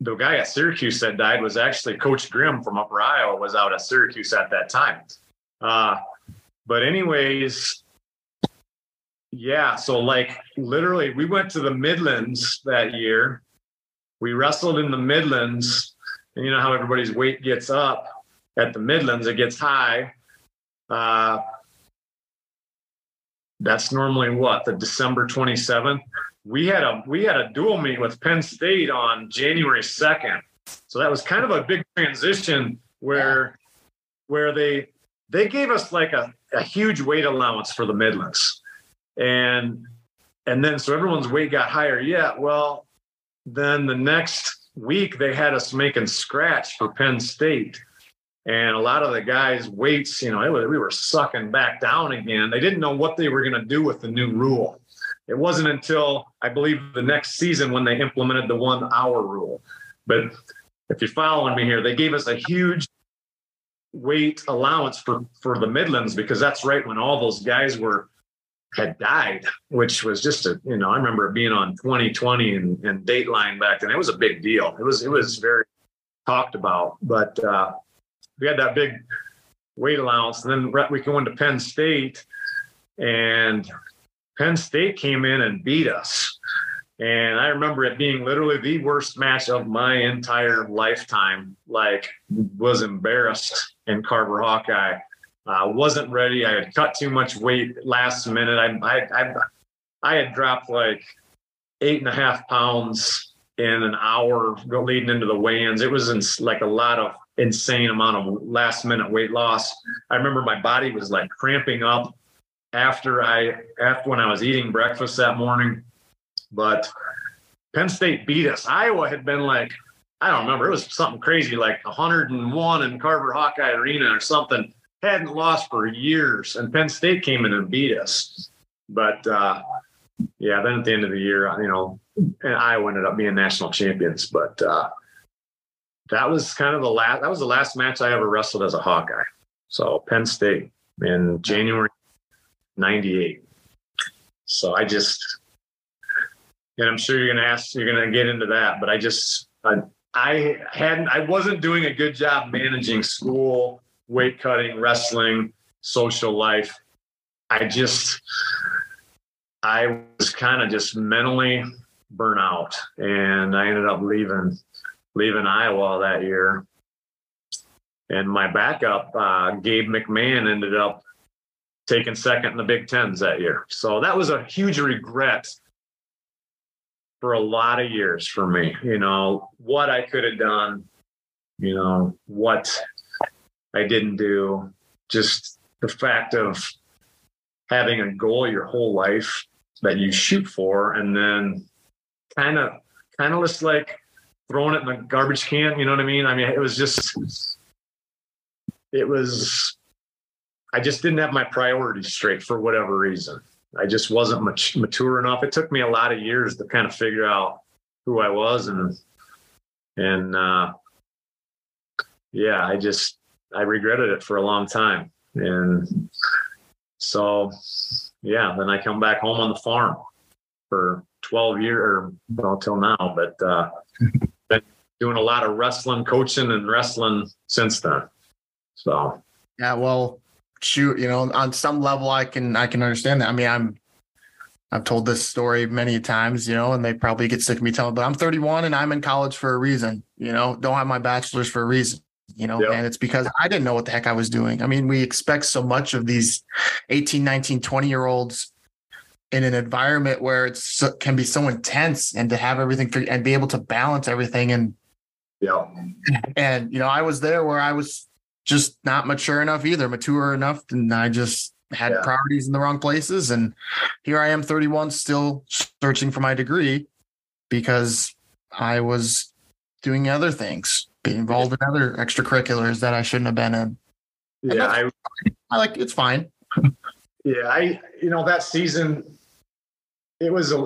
the guy at Syracuse that died was actually Coach Grimm from Upper Iowa was out at Syracuse at that time. Uh, but anyways, yeah. So like literally, we went to the Midlands that year. We wrestled in the Midlands, and you know how everybody's weight gets up at the Midlands, it gets high. Uh, that's normally what the December 27th. We had a we had a dual meet with Penn State on January 2nd. So that was kind of a big transition where where they they gave us like a, a huge weight allowance for the Midlands and and then so everyone's weight got higher yeah well then the next week they had us making scratch for penn state and a lot of the guys weights you know we were sucking back down again they didn't know what they were going to do with the new rule it wasn't until i believe the next season when they implemented the one hour rule but if you're following me here they gave us a huge weight allowance for for the midlands because that's right when all those guys were had died, which was just a, you know, I remember being on 2020 and, and Dateline back then. It was a big deal. It was, it was very talked about, but uh, we had that big weight allowance. And then we go into Penn State and Penn State came in and beat us. And I remember it being literally the worst match of my entire lifetime. Like, was embarrassed in Carver Hawkeye uh, wasn't ready. I had cut too much weight last minute. I, I, I, I had dropped like eight and a half pounds in an hour leading into the weigh-ins. It was in, like a lot of insane amount of last minute weight loss. I remember my body was like cramping up after I after when I was eating breakfast that morning. But Penn State beat us. Iowa had been like, I don't remember, it was something crazy, like 101 in Carver Hawkeye Arena or something. Hadn't lost for years, and Penn State came in and beat us. But uh, yeah, then at the end of the year, you know, and Iowa ended up being national champions. But uh, that was kind of the last. That was the last match I ever wrestled as a Hawkeye. So Penn State in January '98. So I just, and I'm sure you're to ask, you're to get into that, but I just, I, I hadn't, I wasn't doing a good job managing school, weight cutting, wrestling, social life. I just, I was kind of just mentally burnt out, and I ended up leaving leaving Iowa that year. And my backup, uh, Gabe McMahon, ended up taking second in the Big Tens that year. So that was a huge regret for a lot of years for me. You know what I could have done. You know what I didn't do. Just the fact of having a goal your whole life that you shoot for and then kind of kind of just like throwing it in the garbage can you know what i mean? I mean it was just it was i just didn't have my priorities straight for whatever reason. I just wasn't much mature enough. It took me a lot of years to kind of figure out who i was and and uh yeah i just i regretted it for a long time. And so yeah, then I come back home on the farm for 12 years or well, now, but uh, doing a lot of wrestling, coaching and wrestling since then. So, yeah, well, shoot, you know, on some level, I can, I can understand that. I mean, I'm, I've told this story many times, you know, and they probably get sick of me telling, but I'm 31 and I'm in college for a reason, you know, don't have my bachelor's for a reason you know, yep. and it's because I didn't know what the heck I was doing. I mean, we expect so much of these 18, 19, 20 year olds in an environment where it so, can be so intense and to have everything for, and be able to balance everything. And, yeah. And, you know, I was there where I was just not mature enough either, mature enough. And I just had yeah. priorities in the wrong places. And here I am 31, still searching for my degree because I was doing other things be involved in other extracurriculars that I shouldn't have been in. Yeah, I, I like it's fine. *laughs* yeah, I you know that season it was a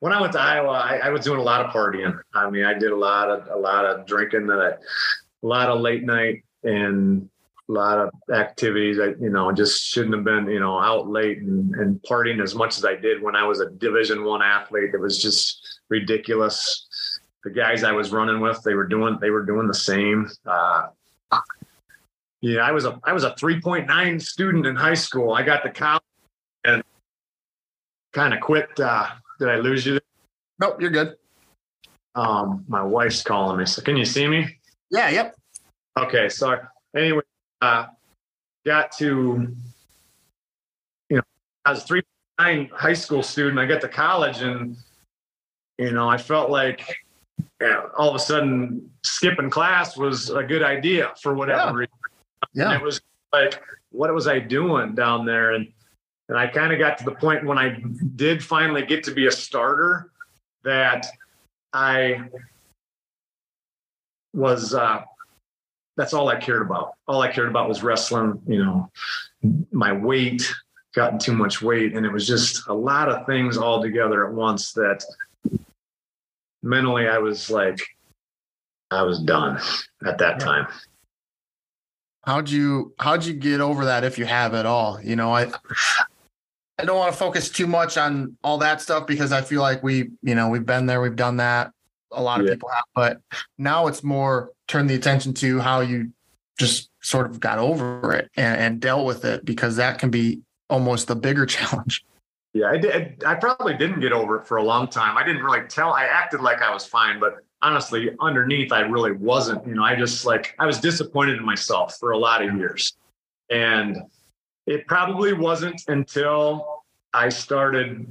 when I went to Iowa, I, I, was doing a lot of partying. I mean, I did a lot of a lot of drinking that I, a lot of late night and a lot of activities. I you know just shouldn't have been you know out late and, and partying as much as I did when I was a Division One athlete. It was just ridiculous the guys I was running with, they were doing they were doing the same. Uh, yeah, I was a I was a 3.9 student in high school. I got to college and kind of quit. Uh, did I lose you? Nope, you're good. Um, my wife's calling me. So can you see me? Yeah. Yep. Okay. Sorry. anyway, uh, got to you know I was 3.9 high school student. I got to college and you know I felt like all of a sudden skipping class was a good idea for whatever yeah. reason. Yeah. And it was like, what was I doing down there? And and I kind of got to the point when I did finally get to be a starter that I was uh, that's all I cared about. All I cared about was wrestling, you know, my weight, gotten too much weight. And it was just a lot of things all together at once that mentally I was like I was done at that time. How'd you how'd you get over that if you have at all? You know, I I don't want to focus too much on all that stuff because I feel like we, you know, we've been there, we've done that. A lot of yeah. people have, but now it's more turn the attention to how you just sort of got over it and, and dealt with it because that can be almost the bigger *laughs* challenge. Yeah, I did. I probably didn't get over it for a long time. I didn't really tell. I acted like I was fine, but honestly, underneath, I really wasn't. You know, I just like I was disappointed in myself for a lot of years, and it probably wasn't until I started,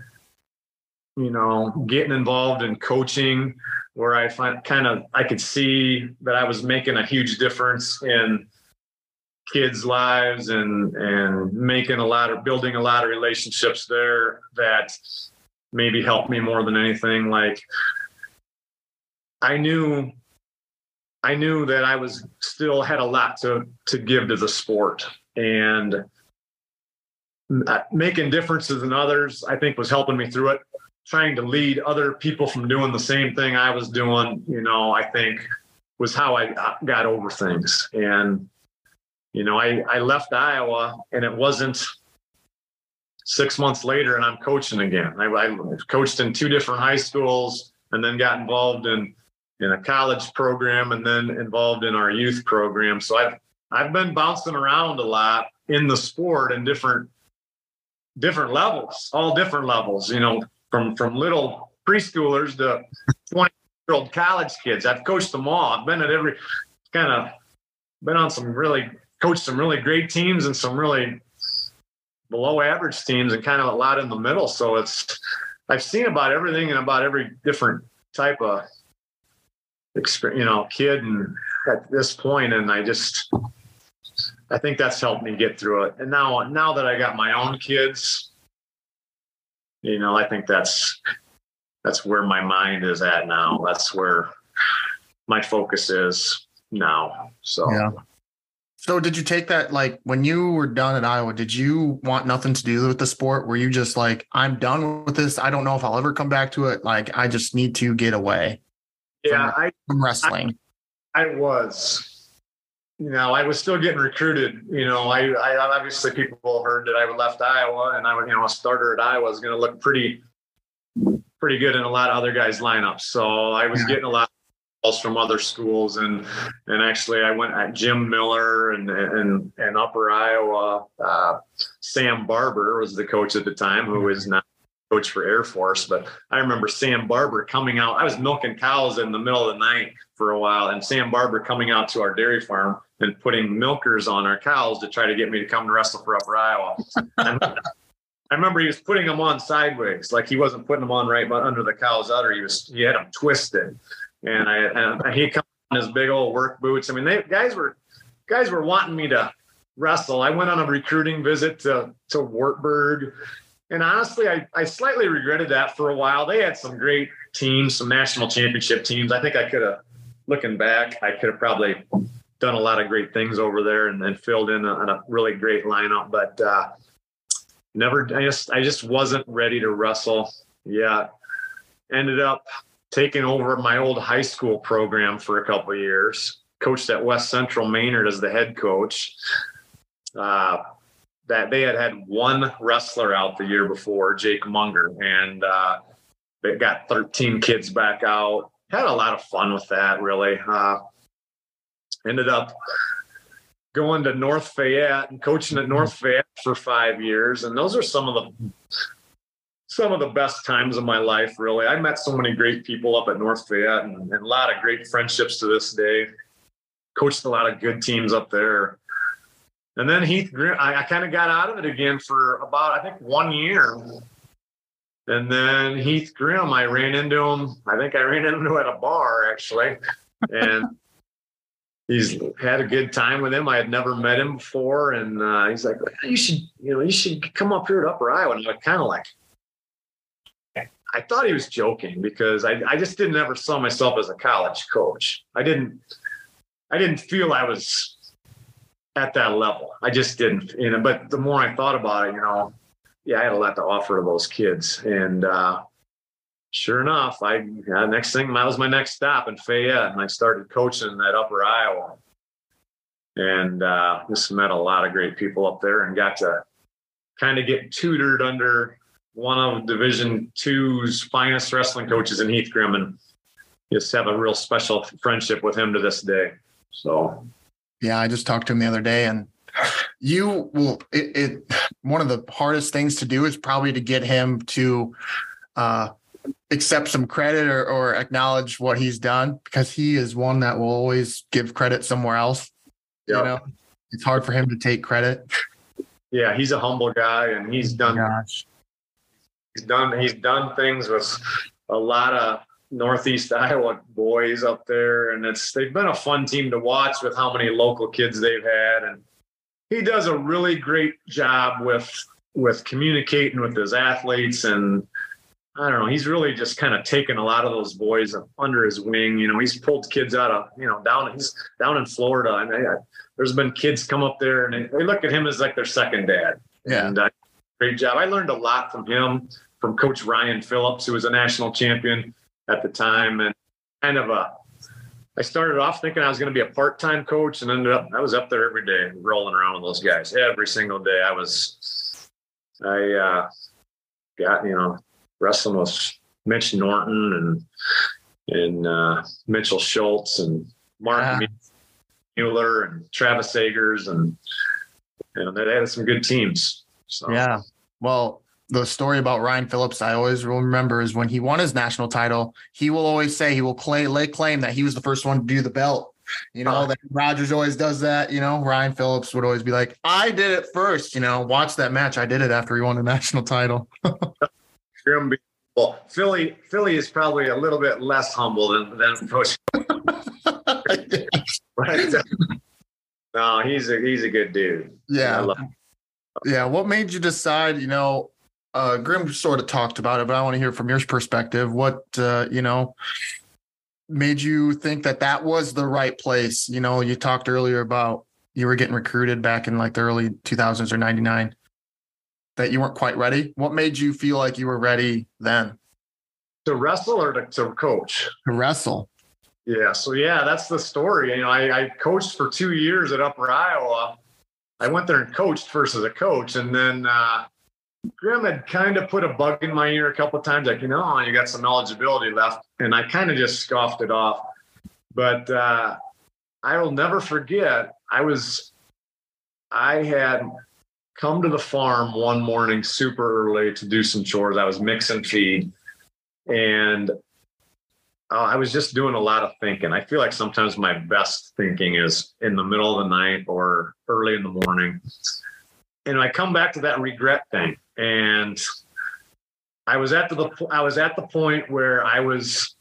you know, getting involved in coaching, where I find kind of I could see that I was making a huge difference in kids' lives and and making a lot of building a lot of relationships there that maybe helped me more than anything. Like I knew I knew that I was still had a lot to to give to the sport and making differences in others I think was helping me through it. Trying to lead other people from doing the same thing I was doing you know I think was how I got over things. And you know I I left Iowa and it wasn't six months later and I'm coaching again. I, I coached in two different high schools and then got involved in in a college program and then involved in our youth program. So I've I've been bouncing around a lot in the sport and different different levels, all different levels, you know, from from little preschoolers to 20 year old college kids. I've coached them all. I've been at every kind of been on some really coached some really great teams and some really below average teams and kind of a lot in the middle. So it's I've seen about everything and about every different type of experience, you know, kid and at this point, and I just, I think that's helped me get through it. And now, now that I got my own kids, you know, I think that's that's where my mind is at now. That's where my focus is now. So yeah. So did you take that like when you were done at Iowa, did you want nothing to do with the sport? Were you just like, I'm done with this. I don't know if I'll ever come back to it. Like I just need to get away yeah, from, I, from wrestling? I, I, was. You know, I was still getting recruited. You know, I, I obviously people heard that I would left Iowa, and I was, you know, a starter at Iowa was going to look pretty, pretty good in a lot of other guys' lineups. So I was yeah. getting a lot of calls from other schools, and and actually I went at Jim Miller and and and Upper Iowa. Uh, Sam Barber was the coach at the time, who is now coach for Air Force, but I remember Sam Barber coming out. I was milking cows in the middle of the night for a while, and Sam Barber coming out to our dairy farm and putting milkers on our cows to try to get me to come to wrestle for Upper Iowa. *laughs* I remember he was putting them on sideways, like he wasn't putting them on right under the cow's udder. He was he had them twisted, and I and he come on his big old work boots. I mean, they guys were guys were wanting me to wrestle. I went on a recruiting visit to to Wartburg and honestly, I, I slightly regretted that for a while. They had some great teams, some national championship teams. I think I could have, looking back, I could have probably done a lot of great things over there and, and filled in a, a, really great lineup. But uh, never, I just, I just wasn't ready to wrestle yet. Ended up taking over my old high school program for a couple years. Coached at West Central Maynard as the head coach. Uh, that they had had one wrestler out the year before, Jake Munger, and uh, they got 13 kids back out. Had a lot of fun with that, really. Uh, ended up going to North Fayette and coaching at North Fayette for five years, and those are some of the some of the best times of my life. Really, I met so many great people up at North Fayette, and, and a lot of great friendships to this day. Coached a lot of good teams up there and then Heath Grimm, I, I kind of got out of it again for about, I think, one year. And then Heath Grimm, I ran into him. I think I ran into him at a bar actually. And *laughs* he's had a good time with him. I had never met him before. And uh, he's like, you should, you know, you should come up here to Upper Iowa. And I was kind of like, I thought he was joking because I, I just didn't ever saw myself as a college coach. I didn't, I didn't feel I was at that level. I just didn't, you know, but the more I thought about it, you know, yeah, I had a lot to offer to those kids. And uh, sure enough, I next thing that was my next stop in Fayette, and I started coaching at Upper Iowa. And uh, just met a lot of great people up there, and got to kind of get tutored under one of Division Two's finest wrestling coaches in Heath Grimm, and just have a real special friendship with him to this day. So yeah, I just talked to him the other day, and you will. It, it one of the hardest things to do is probably to get him to uh, accept some credit or, or acknowledge what he's done because he is one that will always give credit somewhere else. Yep. You know, it's hard for him to take credit. Yeah, he's a humble guy, and he's done. Gosh. He's done. He's done things with a lot of Northeast Iowa boys up there, and it's they've been a fun team to watch with how many local kids they've had, and he does a really great job with with communicating with his athletes, and I don't know. He's really just kind of taken a lot of those boys under his wing. You know, he's pulled kids out of, you know, down, he's down in Florida. And I, there's been kids come up there and they, they, look at him as like their second dad. Yeah. And uh, great job. I learned a lot from him, from coach Ryan Phillips, who was a national champion at the time. And kind of a, I started off thinking I was going to be a part-time coach and ended up, I was up there every day rolling around with those guys every single day. I was, I, uh, got, you know, wrestling with Mitch Norton and and uh, Mitchell Schultz and Mark yeah. Mueller and Travis Sagers and and they had some good teams. So. Yeah. Well, the story about Ryan Phillips I always remember is when he won his national title, he will always say he will claim, lay claim that he was the first one to do the belt. You know, that Rogers always does that. You know, Ryan Phillips would always be like, I did it first. You know, watch that match. I did it after he won the *laughs* national title. Well, Philly, Philly is probably a little bit less humble than than Coach. right? *laughs* *laughs* no, he's a he's a good dude. Yeah. Yeah. What made you decide? You know, uh, Grimm sort of talked about it, but I want to hear from your perspective. What uh, you know made you think that that was the right place? You know, you talked earlier about you were getting recruited back in like the early 2000s or 99 that you weren't quite ready? What made you feel like you were ready then? To wrestle or to, to coach? To wrestle. Yeah. So yeah, that's the story. You know, I, I coached for two years at Upper Iowa. I went there and coached first as a coach, and then uh, Grimm had kind of put a bug in my ear a couple of times, like you know, oh, you got some eligibility left, and I kind of just scoffed it off. But uh, I will never forget. I was, I had come to the farm one morning super early to do some chores. I was mixing feed and uh, I was just doing a lot of thinking. I feel like sometimes my best thinking is in the middle of the night or early in the morning. And I come back to that regret thing. And I was at the I was at the point where I was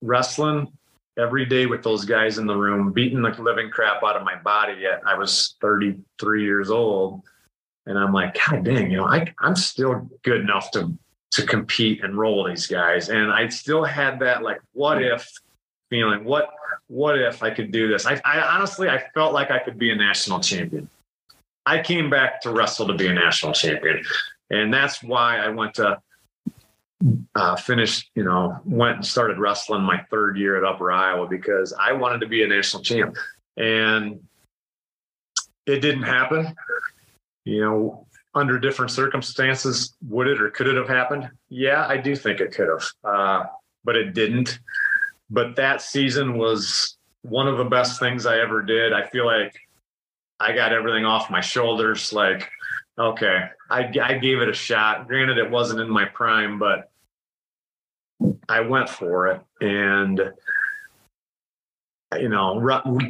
wrestling every day with those guys in the room, beating the living crap out of my body. Yet I was 33 years old, and I'm like, God dang, you know, I I'm still good enough to to compete and roll these guys, and I still had that like, what if feeling? What what if I could do this? I, I honestly I felt like I could be a national champion. I came back to wrestle to be a national champion, and that's why I went to uh, you know, went and started wrestling my third year at Upper Iowa because I wanted to be a national champ. And it didn't happen. You know, under different circumstances, would it or could it have happened? Yeah, I do think it could have, uh, but it didn't. But that season was one of the best things I ever did. I feel like I got everything off my shoulders. Like, okay, I, I gave it a shot. Granted, it wasn't in my prime, but I went for it. And, you know,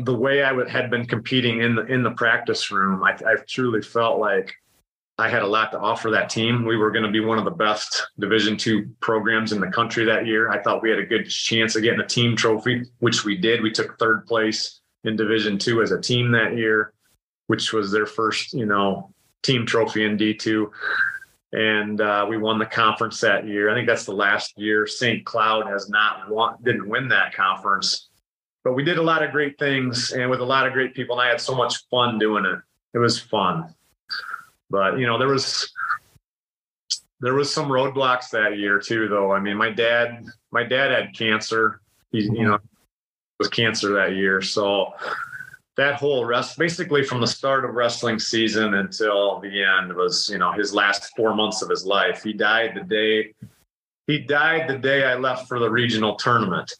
the way I would, had been competing in the, in the practice room, I, I truly felt like I had a lot to offer that team. We were going to be one of the best Division two programs in the country that year. I thought we had a good chance of getting a team trophy, which we did. We took third place in Division two as a team that year, which was their first, you know, team trophy in D two and uh, we won the conference that year. I think that's the last year. St. Cloud has not won, didn't win that conference, but we did a lot of great things and with a lot of great people, and I had so much fun doing it. It was fun, but you know there was there was some roadblocks that year too, though. I mean, my dad my dad had cancer. He you know was cancer that year, so that whole rest basically from the start of wrestling season until the end was you know his last four months of his life. He died the day he died the day i left for the regional tournament.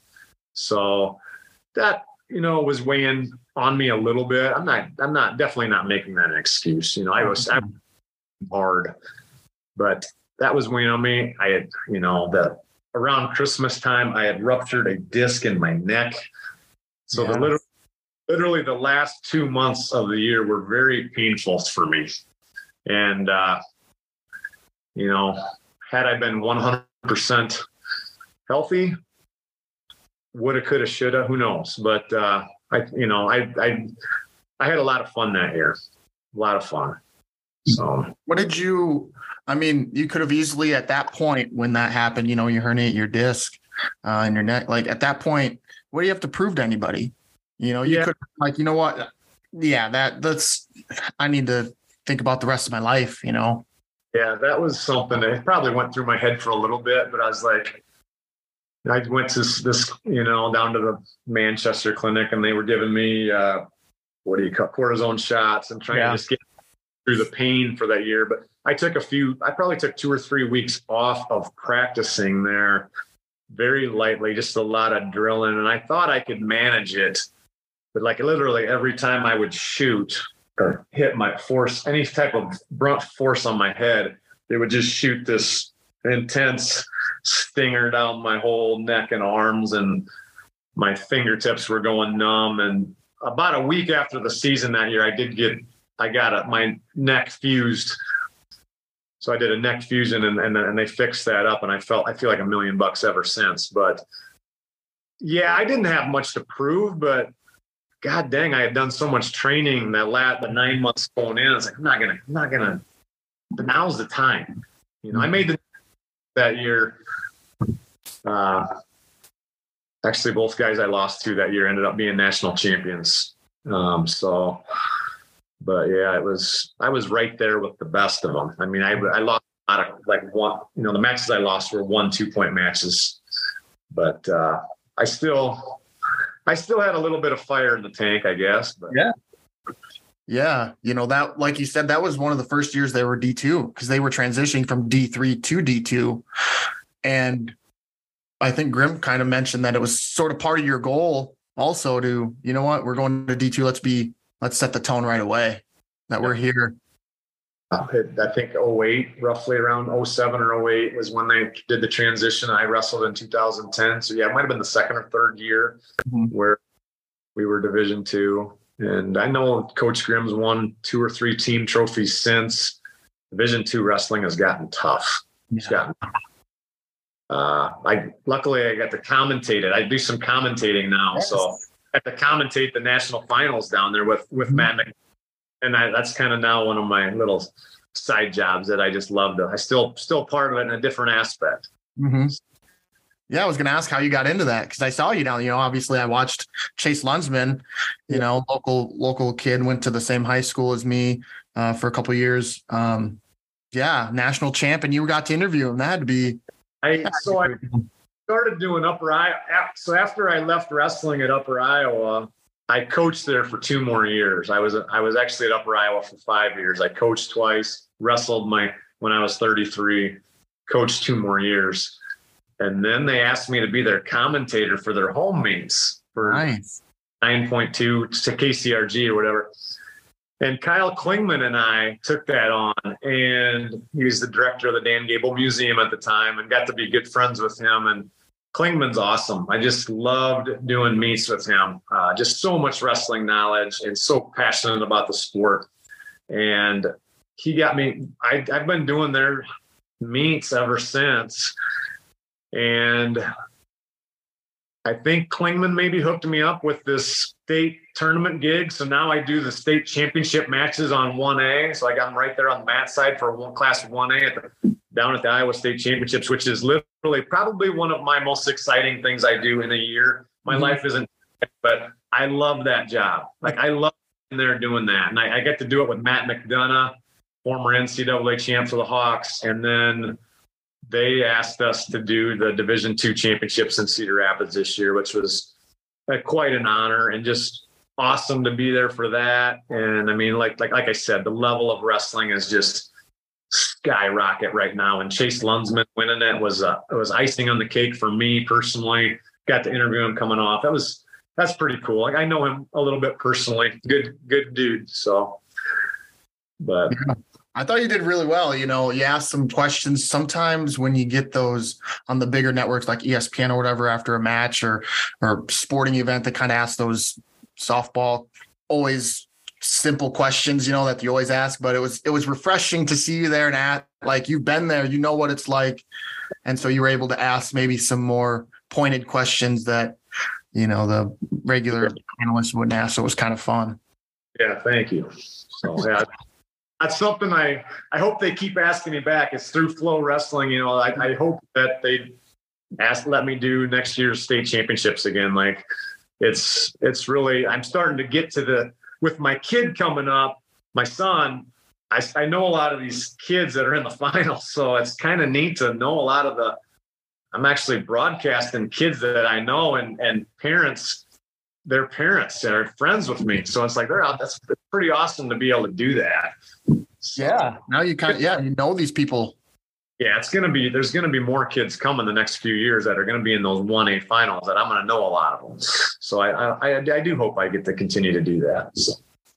So that you know was weighing on me a little bit. I'm not i'm not definitely not making that an excuse. You know i was I, hard but that was weighing on me. I had you know the around christmas time i had ruptured a disc in my neck. So yeah. the little literally the last two months of the year were very painful for me. And, uh, you know, had I been 100% healthy, woulda, coulda, shoulda, who knows? But, uh, I, you know, I, I, I had a lot of fun that year, a lot of fun. So, what did you? I mean, you could have easily at that point when that happened, you know, you herniate your disc uh, in your neck. Like at that point, what do you have to prove to anybody? You know, you yeah. could like, you know what? Yeah, that that's I need to think about the rest of my life, you know. Yeah, that was something that probably went through my head for a little bit, but I was like, I went to this, you know, down to the Manchester clinic and they were giving me, uh, what do you call cortisone shots and trying yeah. to just get through the pain for that year. But I took a few, I probably took two or three weeks off of practicing there very lightly, just a lot of drilling. And I thought I could manage it. But like literally every time I would shoot or hit my force, any type of brunt force on my head, they would just shoot this intense stinger down my whole neck and arms. And my fingertips were going numb. And about a week after the season that year, I did get, I got a, my neck fused so I did a neck fusion and, and, and they fixed that up. And I felt, I feel like a million bucks ever since. But yeah, I didn't have much to prove, but God dang, I had done so much training that lat the nine months going in. I was like, I'm not gonna, I'm not gonna. But now's the time. You know, I made the that year. Uh, actually, both guys I lost to that year ended up being national champions. Um, so but yeah, it was I was right there with the best of them. I mean, I I lost a lot of like one, you know, the matches I lost were one two point matches, but uh, I still I still had a little bit of fire in the tank, I guess. But. Yeah. Yeah, you know that, like you said, that was one of the first years they were D two because they were transitioning from D three to D two, and I think Grimm kind of mentioned that it was sort of part of your goal also to, you know what, we're going to D two. Let's be let's set the tone right away that we're here. I think 08, roughly around 07 or 08 was when they did the transition. I wrestled in 2010. So yeah, it might have been the second or third year mm-hmm. where we were division two. And I know Coach Grimm's won two or three team trophies since. Division two wrestling has gotten tough. It's gotten uh, I luckily I got to commentate it. I do some commentating now, yes. so had to commentate the national finals down there with with mm-hmm. Matt and I, that's kind of now one of my little side jobs that I just love. To I still still part of it in a different aspect. Mm-hmm. Yeah, I was going to ask how you got into that because I saw you down. You know, obviously, I watched Chase Lunsman. You know, local local kid went to the same high school as me uh, for a couple years. Um, yeah, national champ, and you got to interview him. That had to be. I *laughs* so I started doing Upper Iowa. So after I left wrestling at Upper Iowa, I coached there for two more years. I was I was actually at Upper Iowa for five years. I coached twice, wrestled my when I was 33, coached two more years, and then they asked me to be their commentator for their home meets for nice. 9.2 to KCRG or whatever. And Kyle Klingman and I took that on, and he was the director of the Dan Gable Museum at the time, and got to be good friends with him. And Klingman's awesome. I just loved doing meets with him. Uh, just so much wrestling knowledge and so passionate about the sport. And he got me. I, I've been doing their meets ever since. And I think Klingman maybe hooked me up with this state tournament gig. So now I do the state championship matches on 1A. So I got them right there on the mat side for one class 1A at the down at the Iowa State Championships, which is literally probably one of my most exciting things I do in a year. My mm-hmm. life isn't, but I love that job. Like I love there doing that, and I, I get to do it with Matt McDonough, former NCAA champ for the Hawks, and then they asked us to do the Division two championships in Cedar Rapids this year, which was uh, quite an honor and just awesome to be there for that. And I mean, like like like I said, the level of wrestling is just skyrocket right now. And Chase Lunsman winning it was uh, it was icing on the cake for me personally. Got to interview him coming off. That was that's pretty cool. Like I know him a little bit personally. Good good dude. So, but. Yeah. I thought you did really well. You know, you asked some questions. Sometimes when you get those on the bigger networks like ESPN or whatever after a match or or sporting event that kind of ask those softball always simple questions, you know, that you always ask, but it was it was refreshing to see you there and at like you've been there, you know what it's like. And so you were able to ask maybe some more pointed questions that, you know, the regular analysts wouldn't ask. So it was kind of fun. Yeah, thank you. So yeah, that's something I I hope they keep asking me back. It's through FloWrestling. You know, I, I hope that they ask let me do next year's state championships again. Like it's it's really I'm starting to get to the with my kid coming up, my son. I, I know a lot of these kids that are in the *laughs* finals, so it's kind of neat to know a lot of the. I'm actually broadcasting kids that I know and and parents their parents that are friends with me. So it's like they're out. That's pretty awesome to be able to do that. So, yeah. Now you kind of yeah you know these people. Yeah, it's gonna be there's gonna be more kids coming the next few years that are gonna be in those one A finals that I'm gonna know a lot of them. So I I I do hope I get to continue to do that. So.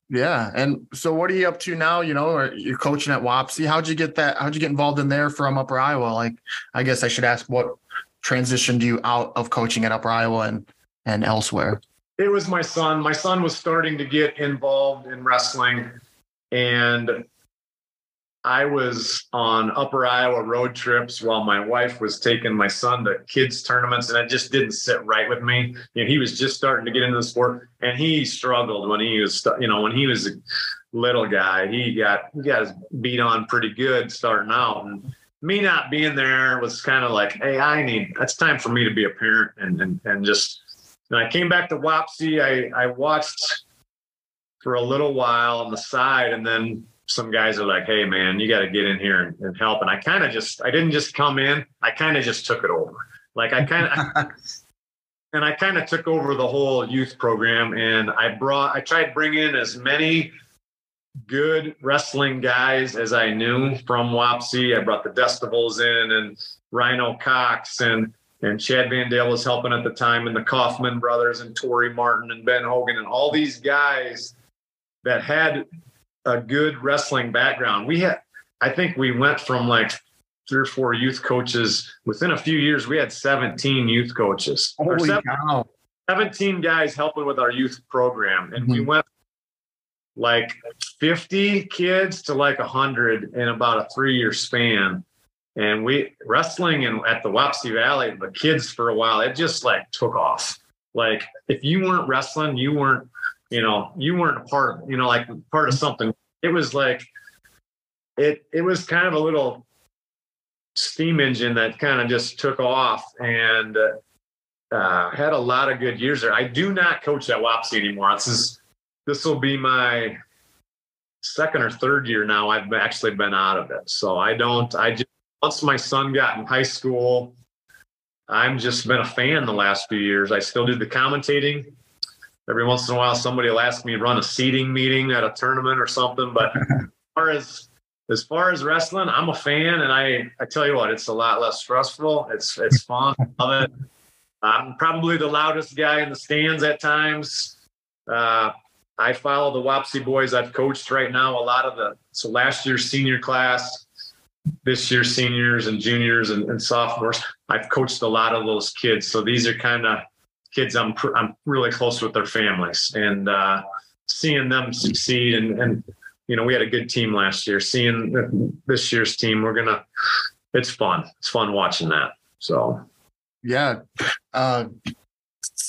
Yeah, and so what are you up to now? You know, you're coaching at Wapsie. How'd you get that? How'd you get involved in there from Upper Iowa? Like, I guess I should ask what transitioned you out of coaching at Upper Iowa and and elsewhere. It was my son. My son was starting to get involved in wrestling, and I was on upper Iowa road trips while my wife was taking my son to kids tournaments, and it just didn't sit right with me. You know, he was just starting to get into the sport, and he struggled when he was, you know, when he was a little guy. He got he got his beat on pretty good starting out, and me not being there was kind of like, hey, I need. That's time for me to be a parent, and and and just. And I came back to Wapsie. I I watched for a little while on the side, and then some guys are like, "Hey, man, you got to get in here and, and help." And I kind of just, I didn't just come in. I kind of just took it over. Like I kind of, *laughs* and I kind of took over the whole youth program. And I brought, I tried to bring in as many good wrestling guys as I knew from Wapsie. I brought the Destivals in and Rhino Cox and and Chad Van Dale was helping at the time, and the Kaufman brothers and Tori Martin and Ben Hogan and all these guys that had a good wrestling background. We had, I think we went from like three or four youth coaches within a few years. We had 17 youth coaches. Holy 17, cow. 17 guys helping with our youth program. And mm-hmm. we went like 50 kids to like 100 in about a three year span. And we wrestling and at the Wapsie Valley, the kids for a while, it just like took off. Like if you weren't wrestling, you weren't you know, you weren't a part of, you know, like part of something. It was like, it, it was kind of a little steam engine that kind of just took off and uh, had a lot of good years there. I do not coach at Wapsie anymore. This is, this will be my second or third year now. I've actually been out of it. So I don't, I just, once my son got in high school, I'm just been a fan the last few years. I still do the commentating every once in a while somebody will ask me to run a seeding meeting at a tournament or something. But *laughs* as far as as far as wrestling, I'm a fan, and I I tell you what, it's a lot less stressful. It's it's fun. love it. I'm probably the loudest guy in the stands at times. Uh, I follow the Wapsie boys I've coached right now. A lot of the so last year's senior class, this year's seniors and juniors and, and sophomores. I've coached a lot of those kids. So these are kind of kids I'm I'm really close with their families and uh, seeing them succeed and and you know we had a good team last year. Seeing this year's team, we're gonna it's fun. It's fun watching that. So yeah, uh,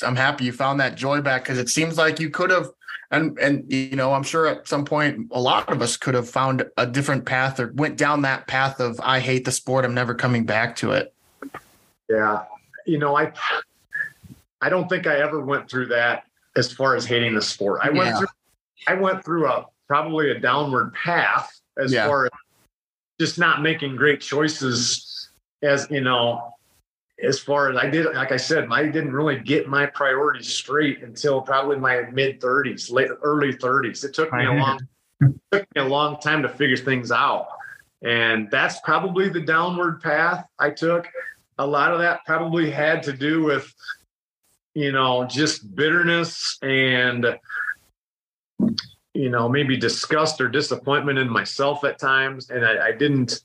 I'm happy you found that joy back because it seems like you could have. And and you know, I'm sure at some point a lot of us could have found a different path or went down that path of I hate the sport. I'm never coming back to it. Yeah, you know, I I don't think I ever went through that as far as hating the sport. I went through I went through a probably a downward path as yeah. far as just not making great choices as you know as far as I did like I said I didn't really get my priorities straight until probably my mid 30s late early 30s it took me a long took me a long time to figure things out. And that's probably the downward path I took. A lot of that probably had to do with you know, just bitterness and, you know, maybe disgust or disappointment in myself at times. And I, I didn't,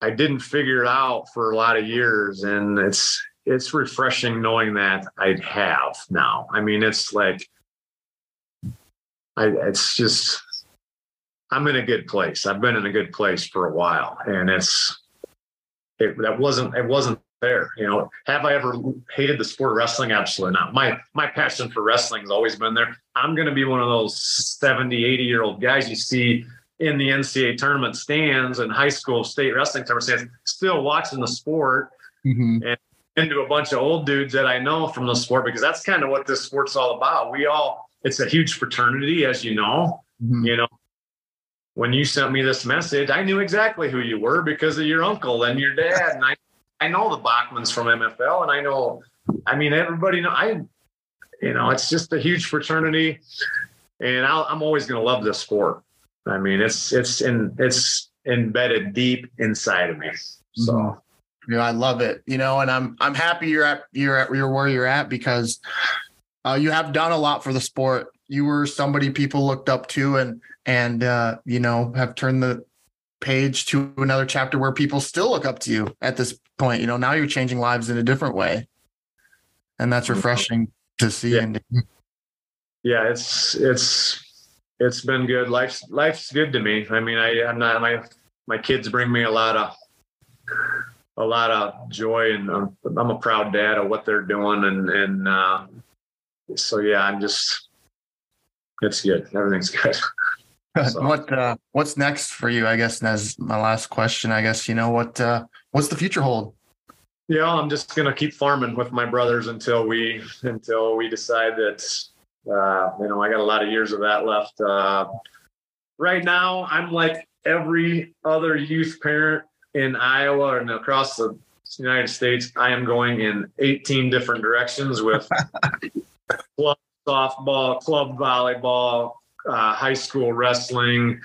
I didn't figure it out for a lot of years. And it's, it's refreshing knowing that I have now. I mean, it's like, I, it's just, I'm in a good place. I've been in a good place for a while, and it's it that wasn't it wasn't there. You know, have I ever hated the sport of wrestling? Absolutely not. My my passion for wrestling has always been there. I'm going to be one of those 70, 80 year old guys you see in the NCAA tournament stands and high school state wrestling tournament stands, still watching the sport mm-hmm. and into a bunch of old dudes that I know from the sport because that's kind of what this sport's all about. We all, it's a huge fraternity, as you know. Mm-hmm. You know, when you sent me this message, I knew exactly who you were because of your uncle and your dad. And I, I know the Bachmans from MFL and I know, I mean, everybody know I, you know, it's just a huge fraternity and i am always going to love this sport. I mean, it's, it's in, it's embedded deep inside of me. So, mm-hmm. Know, I love it. You know, and I'm I'm happy you're at you're at you're where you're at because uh, you have done a lot for the sport. You were somebody people looked up to, and and uh, you know have turned the page to another chapter where people still look up to you at this point. You know, now you're changing lives in a different way, and that's mm-hmm. refreshing to see. Yeah. And yeah, it's it's it's been good. Life's life's good to me. I mean, I I'm not my my kids bring me a lot of a lot of joy and I'm, I'm a proud dad of what they're doing and and uh, so yeah i'm just it's good everything's *laughs* good so. what uh, what's next for you i guess as my last question i guess you know what uh, what's the future hold? Yeah i'm just gonna keep farming with my brothers until we until we decide that uh, you know i got a lot of years of that left. Uh, right now i'm like every other youth parent in Iowa and across the United States, I am going in 18 different directions with *laughs* club softball, club volleyball, uh, high school wrestling,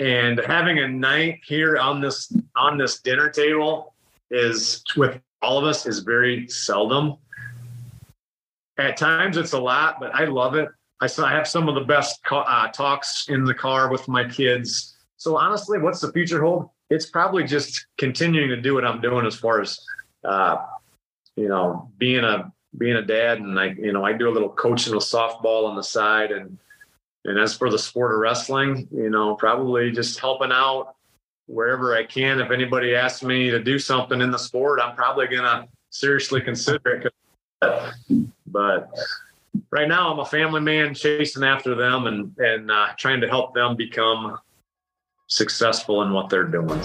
and having a night here on this on this dinner table is with all of us is very seldom. At times it's a lot, but I love it. I I have some of the best uh, talks in the car with my kids. So honestly, what's the future hold? it's probably just continuing to do what I'm doing as far as, uh, you know, being a being a dad, and I, you know, I do a little coaching of softball on the side, and and as for the sport of wrestling, you know, probably just helping out wherever I can. If anybody asks me to do something in the sport, I'm probably gonna seriously consider it. But right now, I'm a family man, chasing after them and and uh, trying to help them become successful in what they're doing.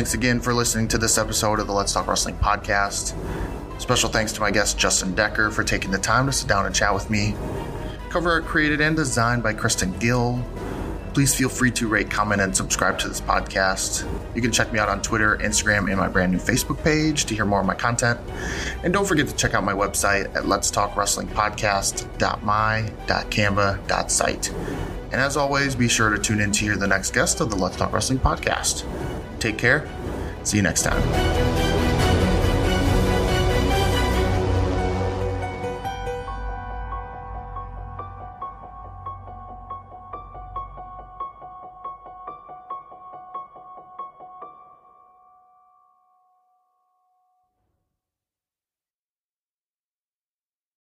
Thanks again for listening to this episode of the Let's Talk Wrestling podcast. Special thanks to my guest Justin Decker for taking the time to sit down and chat with me. Cover art created and designed by Kristen Gill. Please feel free to rate, comment, and subscribe to this podcast. You can check me out on Twitter, Instagram, and my brand new Facebook page to hear more of my content. And don't forget to check out my website at Let's Talk Wrestling Podcast.my.canva.site. And as always, be sure to tune in to hear the next guest of the Let's Talk Wrestling podcast. Take care. See you next time.